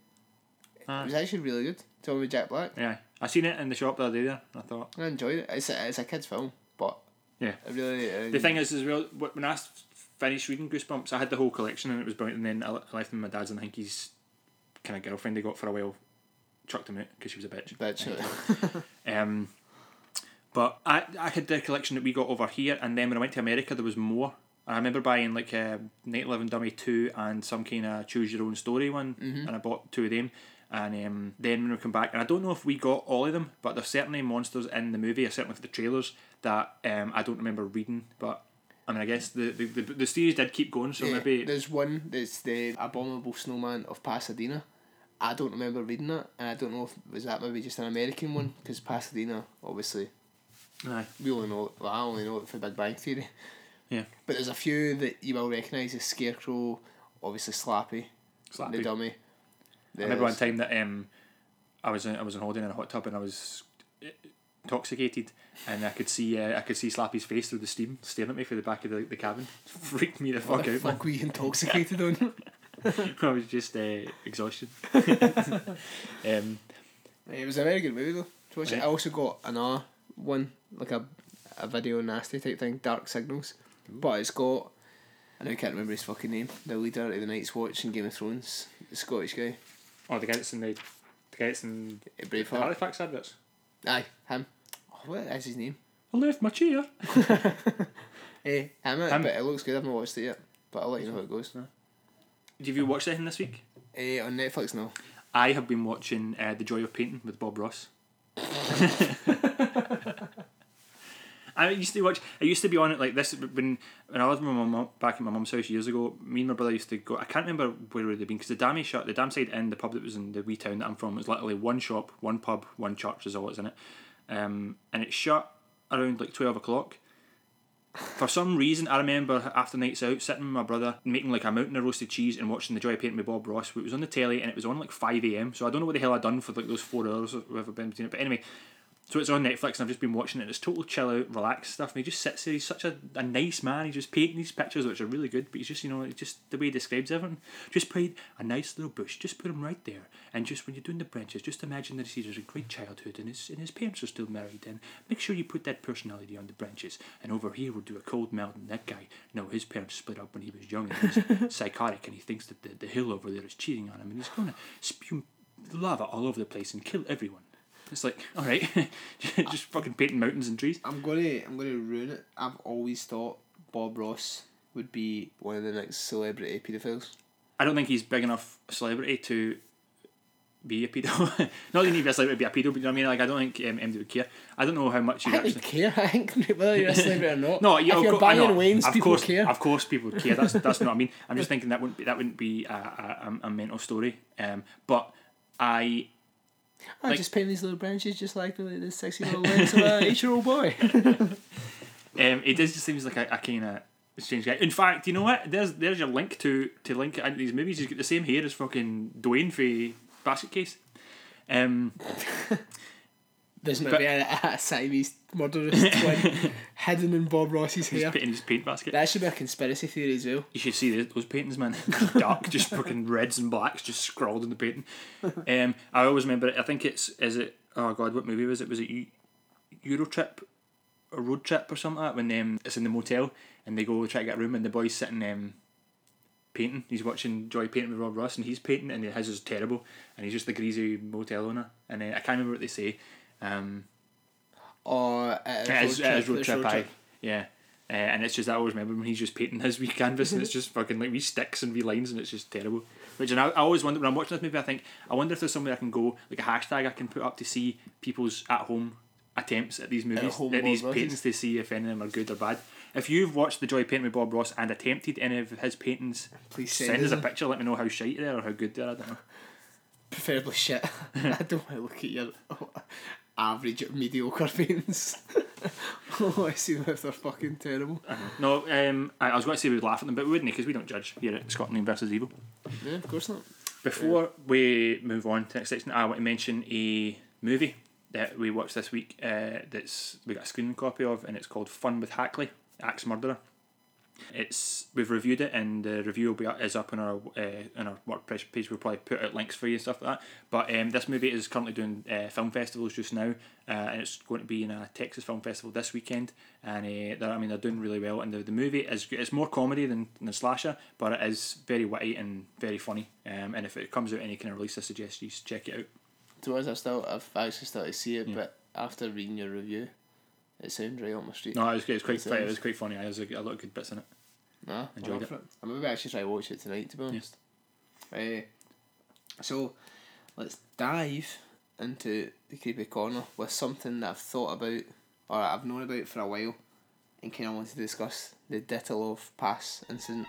A: Aye.
B: It was actually really good. Tell me Jack Black.
A: Yeah, I seen it in the shop the other day. There, I thought.
B: I enjoyed it. It's a, it's a kids film, but
A: Yeah.
B: I really. Uh,
A: The thing is, as well, wh- when I finished reading Goosebumps, I had the whole collection and it was brilliant. And then I left them with my dad's, and I think his kind of girlfriend he got for a while chucked him out because she was a bitch.
B: Bitch.
A: Um, but I I had the collection that we got over here, and then when I went to America, there was more. I remember buying like a Night Eleven Dummy two and some kind of Choose Your Own Story one, and I bought two of them. And um, then when we come back, and I don't know if we got all of them, but there's certainly monsters in the movie, or certainly for the trailers that um, I don't remember reading. But I mean, I guess the the, the, the series did keep going, so
B: Yeah,
A: maybe
B: there's one that's the Abominable Snowman of Pasadena. I don't remember reading that, and I don't know if was that maybe just an American one because Pasadena, obviously,
A: Aye.
B: we only know. Well, I only know it for Big Bang Theory.
A: Yeah.
B: But there's a few that you will recognise as Scarecrow, obviously Slappy,
A: Slappy.
B: the dummy.
A: I remember one time that um, I was in, I was on holiday in a hot tub and I was uh, intoxicated and I could see uh, I could see Slappy's face through the steam staring at me through the back of the, the cabin. Freaked me the fuck
B: What the
A: out.
B: fuck were you intoxicated on?
A: man. I was just uh, exhaustion. um,
B: it was a very good movie though. To watch it.
A: Yeah.
B: I also got another one, like a, a video nasty type thing, Dark Signals. But it's got, I know I can't remember his fucking name, the leader of the Night's Watch in Game of Thrones, the Scottish guy,
A: oh, the guy that's in the the guy that's in the
B: Braveheart.
A: Halifax adverts.
B: Aye, him. Oh, what is his name?
A: I left my chair.
B: Eh, I'm it,
A: Him.
B: but it looks good. I've not watched it yet, but I'll let you know how it goes.
A: Have you watched anything this week?
B: Eh, on Netflix no.
A: I have been watching uh, The Joy of Painting with Bob Ross. I used to watch. I used to be on it like this when when I was with my mum back at my mum's house years ago. Me and my brother used to go. I can't remember where they'd been because the dammy shut. The dam side inn, the pub that was in the wee town that I'm from, was literally one shop, one pub, one church is all that's in it, um, and it shut around like twelve o'clock. For some reason, I remember after nights out, sitting with my brother, making like a mountain of roasted cheese and watching The Joy of Painting with Bob Ross. It was on the telly and it was on like 5am, so I don't know what the hell I'd done for like those four hours or whatever been between it. But anyway, so it's on Netflix and I've just been watching it. It's total chill out, relaxed stuff. And he just sits there. He's such a, a nice man. He's just painting these pictures, which are really good. But he's just, you know, just the way he describes everything. Just paint a nice little bush. Just put him right there. And just when you're doing the branches, just imagine that he's a great childhood and his and his parents are still married. And make sure you put that personality on the branches. And over here we'll do a cold melt. And that guy, no, his parents split up when he was young and he's psychotic and he thinks that the, the hill over there is cheating on him and he's going to spew lava all over the place and kill everyone. It's like, all right, just fucking painting mountains and trees.
B: I'm gonna I'm gonna ruin it. I've always thought Bob Ross would be one of the next celebrity paedophiles.
A: I don't think he's big enough celebrity to be a pedo. Not that he need to be a celebrity to be a pedo, but you know what I mean. Like I don't think um, MD would care. I don't know how much he
B: I
A: actually.
B: care. I think whether you're a celebrity or not.
A: No, yeah,
B: if
A: of
B: you're
A: I
B: buying. Wayne's,
A: of
B: people
A: course,
B: care.
A: Of course, people would care. That's that's not what I mean. I'm just thinking that wouldn't be that wouldn't be a a, a, a mental story. Um, but I
B: I
A: like-
B: just paint these little branches just like the, the sexy little legs of a eight year old boy.
A: Um, he does just seems like a, a kind of strange guy. In fact, you know what? There's there's your link to to link it into these movies. He's got the same hair as fucking Duane for Basket Case. Um,
B: There's maybe a, a Siamese murderous twin hidden in Bob Ross's
A: he's
B: hair.
A: painting his paint basket.
B: That should be a conspiracy theory as well.
A: You should see those, those paintings, man. Dark, just fucking reds and blacks, just scrawled in the painting. Um, I always remember it. I think it's is it. Oh god, what movie was it? Was it Eu- Euro Trip, or Road Trip, or something like that? When um, it's in the motel and they go try to get a room and the boy's sitting um, painting. He's watching Joy painting with Bob Ross and he's painting and his is terrible and he's just the greasy motel owner. And uh, I can't remember what they say. Um,
B: Or uh,
A: it is, it is road trip. Yeah. Uh, and it's just that I always remember when he's just painting his wee canvas and it's just fucking like wee sticks and wee lines and it's just terrible. Which and I, I always wonder when I'm watching this movie I think I wonder if there's somewhere I can go like a hashtag I can put up to see people's at home attempts at these movies
B: home
A: at these paintings to see if any of them are good or bad. If you've watched The Joy Painting with Bob Ross and attempted any of his paintings,
B: Please
A: send,
B: send
A: us a
B: us a-
A: picture. Let me know how shite they are or how good they are. I don't know.
B: Preferably shit. I don't want to look at your average mediocre paintings. I see them if they're fucking terrible.
A: No, um, I, I was going to say we'd laugh at them, but we wouldn't because we don't judge here at Scotland versus Evil.
B: Yeah, of course not.
A: Before we move on to the next section, I want to mention a movie that we watched this week. Uh, that's we got a screening copy of, and it's called Fun with Hackley, Axe Murderer. It's we've reviewed it, and the review will be up, is up on our uh, on our WordPress page. We'll probably put out links for you and stuff like that. But um, this movie is currently doing uh, film festivals just now, uh, and it's going to be in a Texas film festival this weekend. And uh, they're, I mean, they're doing really well. And the, the movie is it's more comedy than, than slasher, but it is very witty and very funny. Um, and if it comes out any kind of release, I suggest you check it out.
B: To us, I've still, I've actually started to see it, but after reading your review, it sounds right up my street.
A: No, it was, it was quite
B: It
A: it was quite funny. There's a, a lot of good bits in it.
B: Nah,
A: Enjoyed
B: I'm up
A: it.
B: I maybe actually try to watch it tonight. To be honest. Eh, so, let's dive into the creepy corner with something that I've thought about or I've known about for a while, and kind of wanted to discuss the Dyatlov Pass incident.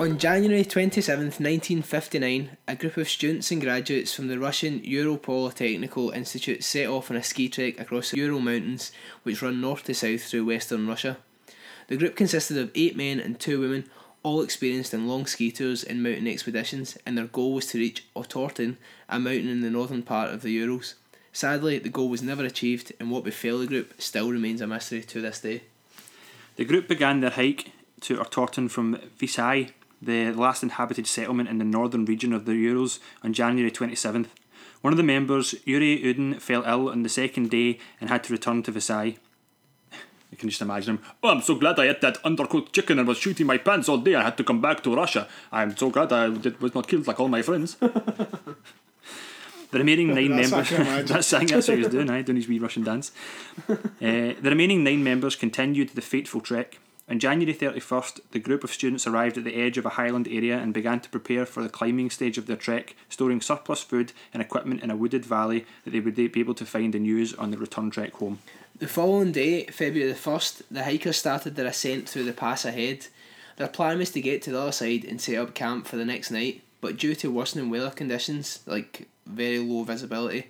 B: On January 27th, 1959, a group of students and graduates from the Russian Ural Polytechnical Institute set off on a ski trek across the Ural Mountains, which run north to south through western Russia. The group consisted of eight men and two women, all experienced in long ski tours and mountain expeditions, and their goal was to reach Otorten, a mountain in the northern part of the Urals. Sadly, the goal was never achieved, and what befell the group still remains a mystery to this day.
A: The group began their hike to Otorten from Visay, the last inhabited settlement in the northern region of the Urals, on January 27th. One of the members, Yuri Yudin, fell ill on the second day and had to return to Visay. You can just imagine him. Oh, I'm so glad I ate that undercooked chicken and was shooting my pants all day. I had to come back to Russia. I'm so glad I did, was not killed like all my friends. The remaining nine
B: That's
A: members.
B: I can
A: that's, I that's what he was doing, aye, doing his wee Russian dance. Uh, the remaining nine members continued the fateful trek. On January 31st, the group of students arrived at the edge of a highland area and began to prepare for the climbing stage of their trek, storing surplus food and equipment in a wooded valley that they would be able to find and use on the return trek home.
B: The following day, February the 1st, the hikers started their ascent through the pass ahead. Their plan was to get to the other side and set up camp for the next night, but due to worsening weather conditions, like very low visibility,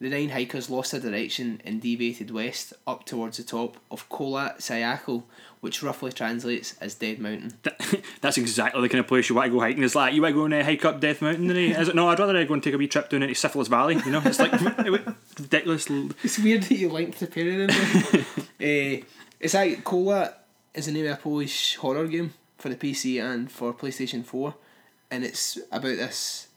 B: the nine hikers lost their direction and deviated west up towards the top of Kholat Syakhl, which roughly translates as Dead Mountain.
A: That's exactly the kind of place you want to go hiking. It's like you want to go and uh, hike up Death Mountain, eh? is it? No, I'd rather go and take a wee trip down into Syphilis Valley. You know, it's like ridiculous.
B: It's weird that you linked the pair of them. uh, it's like Kholat is the name of a Polish horror game for the PC and for PlayStation 4, and it's about this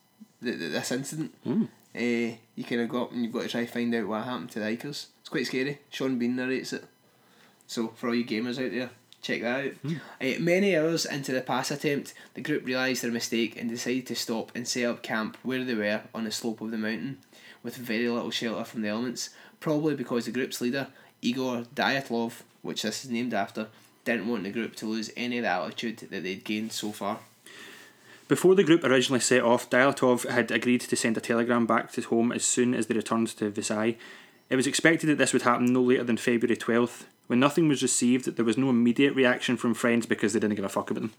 B: th- th- this incident.
A: Mm.
B: Uh, you kind of go up and you've got to try to find out what happened to the hikers. It's quite scary. Sean Bean narrates it. So for all you gamers out there, check that out. Uh, many hours into the pass attempt, the group realised their mistake and decided to stop and set up camp where they were on the slope of the mountain, with very little shelter from the elements. Probably because the group's leader, Igor Dyatlov, which this is named after, didn't want the group to lose any of the altitude that they'd gained so far.
A: Before the group originally set off, Dyatlov had agreed to send a telegram back to home as soon as they returned to Visay. It was expected that this would happen no later than February 12th. When nothing was received, there was no immediate reaction from friends because they didn't give a fuck about them.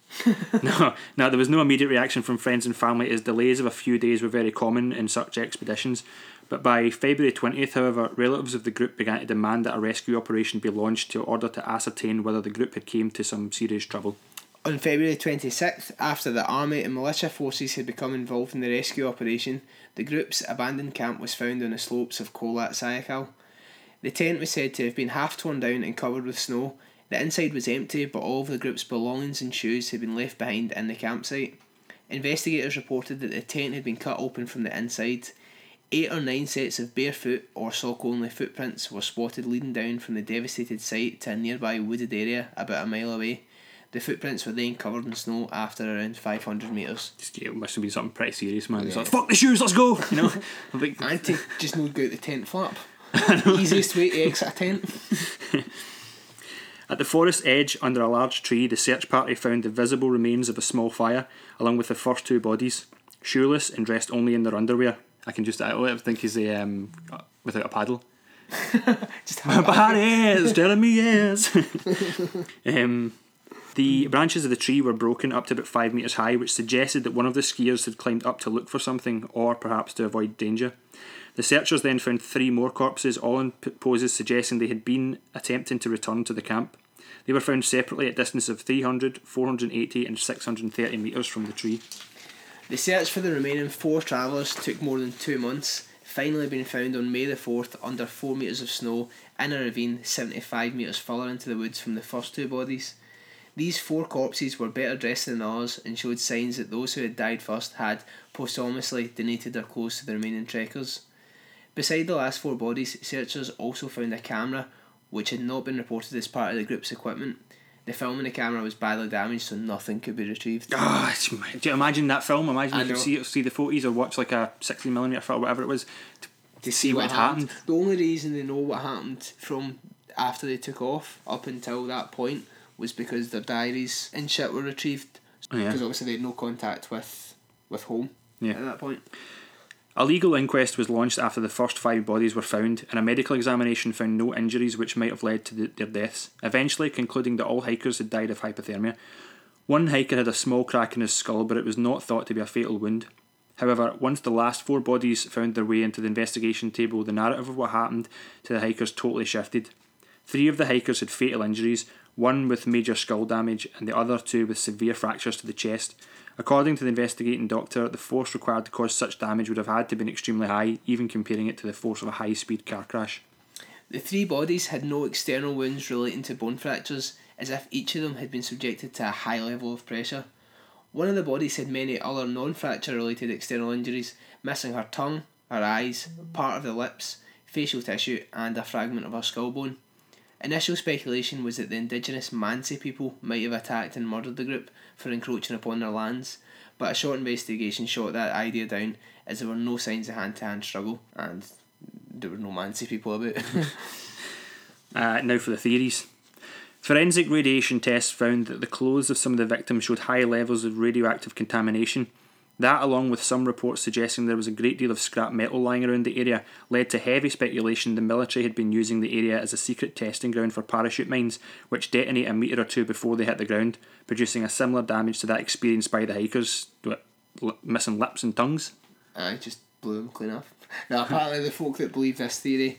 A: no, no, there was no immediate reaction from friends and family as delays of a few days were very common in such expeditions. But by February 20th, however, relatives of the group began to demand that a rescue operation be launched to order to ascertain whether the group had came to some serious trouble.
B: On February 26th, after the army and militia forces had become involved in the rescue operation, the group's abandoned camp was found on the slopes of Kholat Syakhl. The tent was said to have been half torn down and covered with snow. The inside was empty, but all of the group's belongings and shoes had been left behind in the campsite. Investigators reported that the tent had been cut open from the inside. Eight or nine sets of barefoot or sock only footprints were spotted leading down from the devastated site to a nearby wooded area about a mile away. The footprints were then covered in snow after around 500 metres.
A: It must have been something pretty serious, man. It's
B: Yeah.
A: like, fuck the shoes, let's go! You know? like,
B: And to just not go out the tent flap. Easiest way to exit a tent.
A: At the forest edge, under a large tree, the search party found the visible remains of a small fire, along with the first two bodies, shoeless and dressed only in their underwear. I can just, I think he's um, without a paddle.
B: Just
A: My body is telling me yes. um, the branches of the tree were broken up to about five metres high, which suggested that one of the skiers had climbed up to look for something, or perhaps to avoid danger. The searchers then found three more corpses, all in poses suggesting they had been attempting to return to the camp. They were found separately at distance of 300, 480, and 630 metres from the tree.
B: The search for the remaining four travellers took more than two months, finally being found on May the 4th under 4 metres of snow in a ravine 75 metres further into the woods from the first two bodies. These four corpses were better dressed than ours and showed signs that those who had died first had posthumously donated their clothes to the remaining trekkers. Beside the last four bodies, searchers also found a camera which had not been reported as part of the group's equipment. The film in the camera was badly damaged, so nothing could be retrieved.
A: Ah, it's- do you imagine that film? Imagine
B: I
A: you
B: know.
A: see see the photos or watch like a 16mm film, whatever it was, to, to see what had happened.
B: The only reason they know what happened from after they took off up until that point was because their diaries and shit were retrieved.
A: Oh, yeah.
B: Because obviously they had no contact with with home
A: Yeah.
B: at that point.
A: A legal inquest was launched after the first five bodies were found, and a medical examination found no injuries which might have led to the, their deaths, eventually concluding that all hikers had died of hypothermia. One hiker had a small crack in his skull, but it was not thought to be a fatal wound. However, once the last four bodies found their way into the investigation table, the narrative of what happened to the hikers totally shifted. Three of the hikers had fatal injuries, one with major skull damage, and the other two with severe fractures to the chest. According to the investigating doctor, the force required to cause such damage would have had to been extremely high, even comparing it to the force of a high speed car crash.
B: The three bodies had no external wounds relating to bone fractures, as if each of them had been subjected to a high level of pressure. One of the bodies had many other non fracture related external injuries, missing her tongue, her eyes, part of the lips, facial tissue, and a fragment of her skull bone. Initial speculation was that the indigenous Mansi people might have attacked and murdered the group for encroaching upon their lands, But a short investigation shot that idea down as there were no signs of hand to hand struggle and there were no Mansi people about.
A: Uh, now for the theories. Forensic radiation tests found that the clothes of some of the victims showed high levels of radioactive contamination. That, along with some reports suggesting there was a great deal of scrap metal lying around the area, led to heavy speculation the military had been using the area as a secret testing ground for parachute mines, which detonate a metre or two before they hit the ground, producing a similar damage to that experienced by the hikers, what, li- missing lips and tongues.
B: I just blew them clean off. Now, apparently, the folk that believe this theory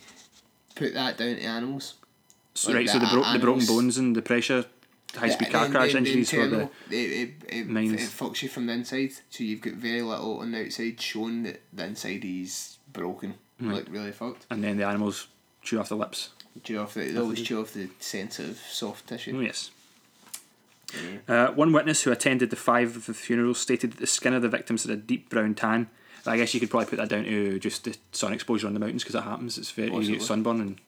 B: put that down to animals.
A: So,
B: Like
A: right, so the,
B: the
A: bro- the broken bones and the pressure, high speed car crash injuries for the.
B: internal, it, it, it,
A: mines.
B: it fucks you from the inside, so you've got very little on the outside showing that the inside is broken,
A: Right.
B: like really fucked.
A: And then the animals chew off the lips.
B: Chew off the, they always chew off the sensitive soft tissue.
A: Oh, yes. Uh, one witness who attended the five of the funerals stated that the skin of the victims had a deep brown tan. I guess you could probably put that down to just the sun exposure on the mountains because it happens. It's very you
B: Possibly.
A: get sunburn and,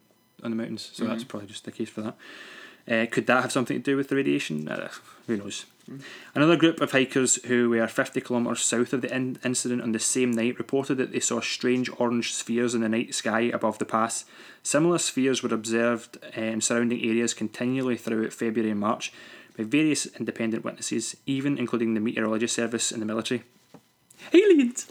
A: on the mountains, so that's
B: Mhm.
A: probably just the case for that. Uh, could that have something to do with the radiation? Uh, who knows? Another group of hikers who were 50 kilometres south of the in- incident on the same night reported that they saw strange orange spheres in the night sky above the pass. Similar spheres were observed in surrounding areas continually throughout February and March by various independent witnesses, even including the meteorology service and the military. Aliens!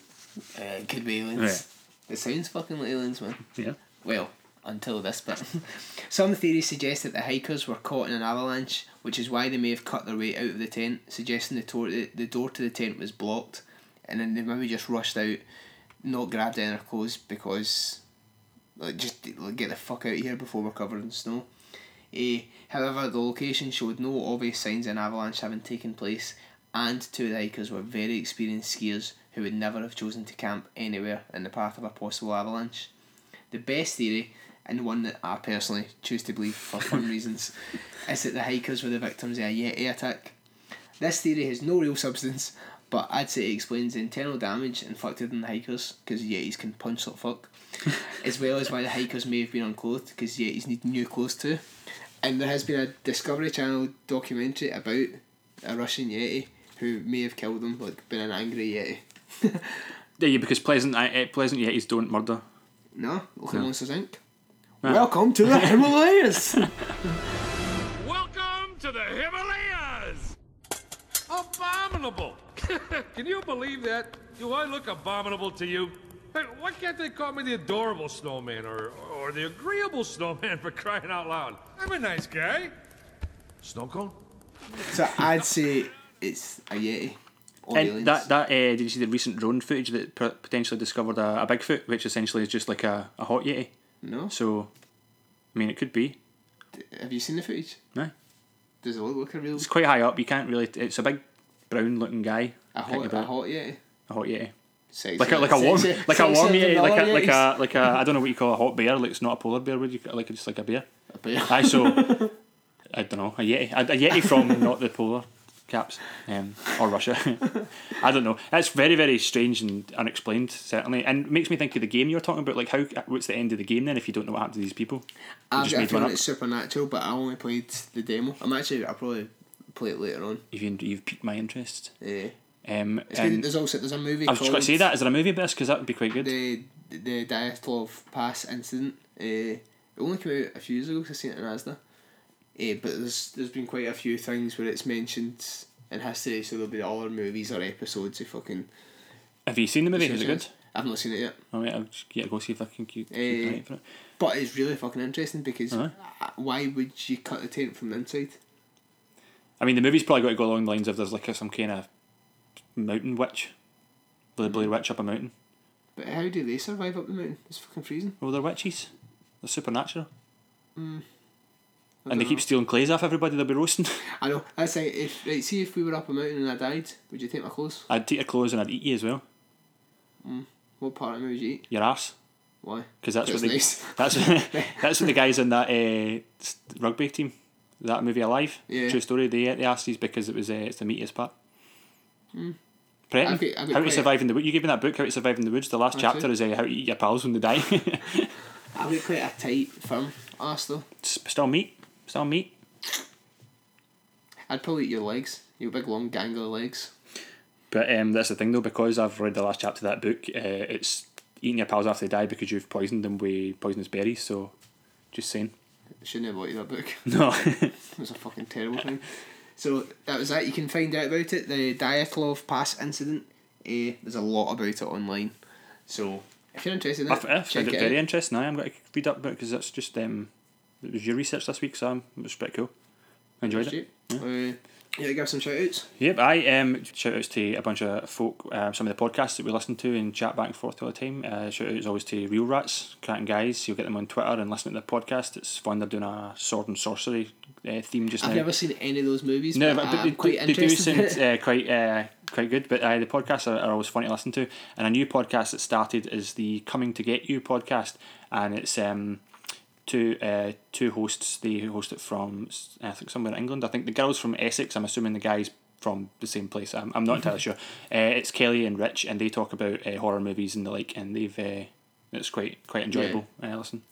B: Uh, it could be aliens. It sounds fucking like aliens, man.
A: Yeah.
B: Well, until this bit. Some theories suggest that the hikers were caught in an avalanche, which is why they may have cut their way out of the tent, suggesting the, tor- the door to the tent was blocked, and then they maybe just rushed out, not grabbed any of their clothes because, like, just like, get the fuck out of here before we're covered in snow. Eh, however, the location showed no obvious signs of an avalanche having taken place, and two of the hikers were very experienced skiers who would never have chosen to camp anywhere in the path of a possible avalanche. The best theory, and the one that I personally choose to believe for fun reasons, is that the hikers were the victims of a Yeti attack. This theory has no real substance, but I'd say it explains the internal damage inflicted on the hikers, because Yetis can punch like fuck, as well as why the hikers may have been unclothed, because Yetis need new clothes too. And there has been a Discovery Channel documentary about a Russian Yeti who may have killed them, like been an angry Yeti.
A: Yeah, yeah, because pleasant, uh, uh, pleasant yetis don't murder.
B: No, look at
A: No.
B: Monsters Inc. Welcome to the Himalayas!
K: Welcome to the Himalayas! Abominable! Can you believe that? Do I look abominable to you? Hey, why can't they call me the adorable snowman or, or the agreeable snowman for crying out loud? I'm a nice guy. Snow cone?
B: so I'd say it's a Yeti. Or
A: And
B: aliens.
A: that that uh, did you see the recent drone footage that potentially discovered a, a Bigfoot, which essentially is just like a, a hot yeti.
B: No.
A: So, I mean, it could be.
B: Have you seen the footage?
A: No.
B: Does it look a real
A: It's quite high up. You can't really. It's a big brown looking guy.
B: a hot, a hot Yeti?
A: A hot yeti.
B: Sexy,
A: Like a like a warm
B: sexy-
A: like a warm yeti like a like a like a I don't know what you call a hot bear. Like it's not a polar bear. Would you like just like a bear?
B: A bear.
A: I so I don't know a yeti a, a yeti from not the polar caps um, or Russia. I don't know. That's very very strange and unexplained certainly, and it makes me think of the game you're talking about. Like how what's the end of the game then if you don't know what happened to these people? You
B: I've
A: just made one up.
B: it's supernatural, but I only played the demo. I'm actually, I'll probably play it later on.
A: You've you've piqued my interest.
B: Yeah.
A: Um,
B: It's good.
A: and
B: There's also there's a movie
A: I was just going
B: called
A: to say that. Is there a movie about this? Because that would be quite good.
B: the the Dyatlov Pass incident. Uh, it only came out a few years ago 'cause I seen it in ASDA. Uh, but there's there's been quite a few things where it's mentioned in history, so there'll be other movies or episodes of fucking.
A: Have you seen the movie? Is it good?
B: I've not seen it yet.
A: Oh, yeah, I'll just yeah, go see if I can keep, keep
B: Eh,
A: an eye for it.
B: But it's really fucking interesting because
A: Aye.
B: uh, why would you cut the tent from the inside?
A: I mean, the movie's probably got to go along the lines of there's like a, some kind of mountain witch, the Blair Witch up a mountain.
B: But how do they survive up the mountain? It's fucking freezing.
A: Well, they're witches. They're supernatural.
B: Mm. I
A: And they
B: dunno.
A: keep stealing clays off everybody they'll be roasting.
B: I know. I say if right, see if we were up a mountain and I died, would you take my clothes?
A: I'd take your clothes and I'd eat you as well.
B: Mm. What part of me would you eat?
A: Your ass.
B: Why?
A: Because that's what
B: That's
A: they, that's that's what the guys in that uh, rugby team, that movie Alive,
B: Yeah.
A: true story. They ate the asses because it was uh, it's the meatiest part.
B: Mm.
A: Pretty.
B: I've got- I've got
A: How to Survive in the Woods. You gave me that book, How to Survive in the Woods. The last
B: That's
A: chapter is uh, how to eat your pals when they die.
B: I've got quite a tight, firm ass though.
A: Still meat. Still meat.
B: I'd probably eat your legs. Your big long gangly legs.
A: But um, that's the thing though, because I've read the last chapter of that book, uh, it's eating your pals after they die because you've poisoned them with poisonous berries. So, just saying.
B: I shouldn't have bought you that book.
A: No.
B: it was a fucking terrible thing. So that was that. You can find out about it. The Dyatlov Pass incident. Uh, there's a lot about it online. So if you're interested in
A: I,
B: it,
A: f- I
B: check
A: found it
B: it
A: very
B: out.
A: interesting. I am going to read up about it because that's just um, it was your research this week, so um, it was pretty cool. I enjoyed it.
B: Uh, yeah, give some shout outs.
A: Yep, I um shout outs to a bunch of folk, uh, some of the podcasts that we listen to and chat back and forth all the time. Uh, shout outs always to Real Rats, cracking guys. You'll get them on Twitter and listen to the podcast. It's fun. They're doing a sword and sorcery uh, theme just
B: I've
A: now.
B: never seen any of those movies.
A: No,
B: but,
A: but,
B: I'm
A: they,
B: quite
A: they do seem uh, quite uh, quite good. But uh, the podcasts are, are always fun to listen to. And a new podcast that started is the Coming to Get You podcast, and it's um two uh, two hosts. They host it from I think somewhere in England. I think the girls from Essex. I'm assuming the guys from the same place. I'm, I'm not entirely sure. Uh, it's Kelly and Rich, and they talk about uh, horror movies and the like, and they've uh, it's quite quite enjoyable. Uh, listen.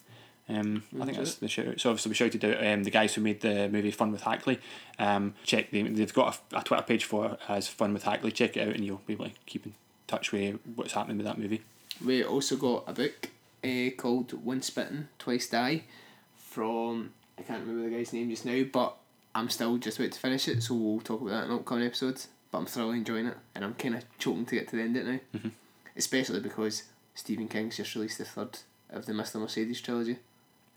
A: Um, I think that's the shout out. So obviously we shouted out um, the guys who made the movie Fun with Hackley. Um, check they, they've got a, a Twitter page for it as Fun with Hackley. Check it out and you'll be able to keep in touch with what's happening with that movie.
B: We also got a book uh, called Once Bitten, Twice Die from, I can't remember the guy's name just now, but I'm still just about to finish it, so we'll talk about that in upcoming episodes. But I'm thoroughly enjoying it, and I'm kind of choking to get to the end of it now.
A: Mhm.
B: Especially because Stephen King's just released the third of the Mr. Mercedes trilogy,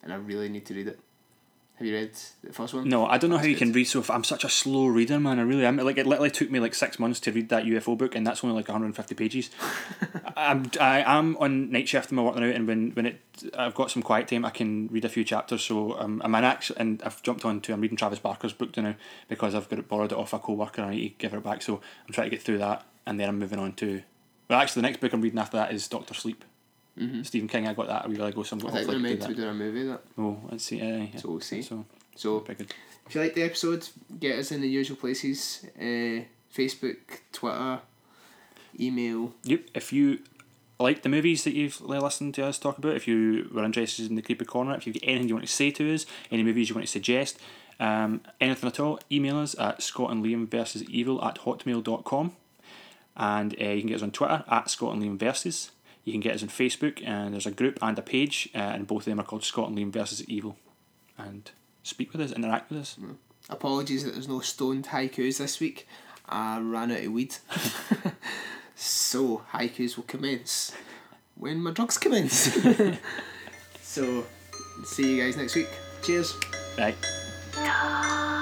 B: and I really need to read it. Have you read the first one?
A: No, I don't know how you
B: good.
A: can read so. F- I'm such a slow reader, man. I really am. Like it literally took me like six months to read that UFO book, and that's only like 150 pages. I'm I am on night shift in my working out, and when when it I've got some quiet time, I can read a few chapters. So um, I'm an actually, and I've jumped on to I'm reading Travis Barker's book now because I've got it borrowed it off a co-worker and I need to give it back. So I'm trying to get through that, and then I'm moving on to. Well, actually, the next book I'm reading after that is Doctor Sleep.
B: Mhm.
A: Stephen King. I got that a wee while ago, so I'm going to
B: meant
A: do
B: to be doing a movie that.
A: Oh, let's see. Uh, yeah.
B: So we'll see.
A: So,
B: So
A: good.
B: if you like the episode, get us in the usual places: uh, Facebook, Twitter, email.
A: Yep. If you like the movies that you've listened to us talk about, if you were interested in the creepy corner, if you've got anything you want to say to us, any movies you want to suggest, um, anything at all, email us at Scott and Liam versus Evil at hotmail.com. And uh, you can get us on Twitter at Scott and Liam versus. You can get us on Facebook, and there's a group and a page, uh, and both of them are called Scott and Liam versus Evil. And speak with us, interact with us.
B: Apologies that there's no stoned haikus this week. I ran out of weed. so haikus will commence when my drugs commence. so see you guys next week. Cheers.
A: Bye.
J: No.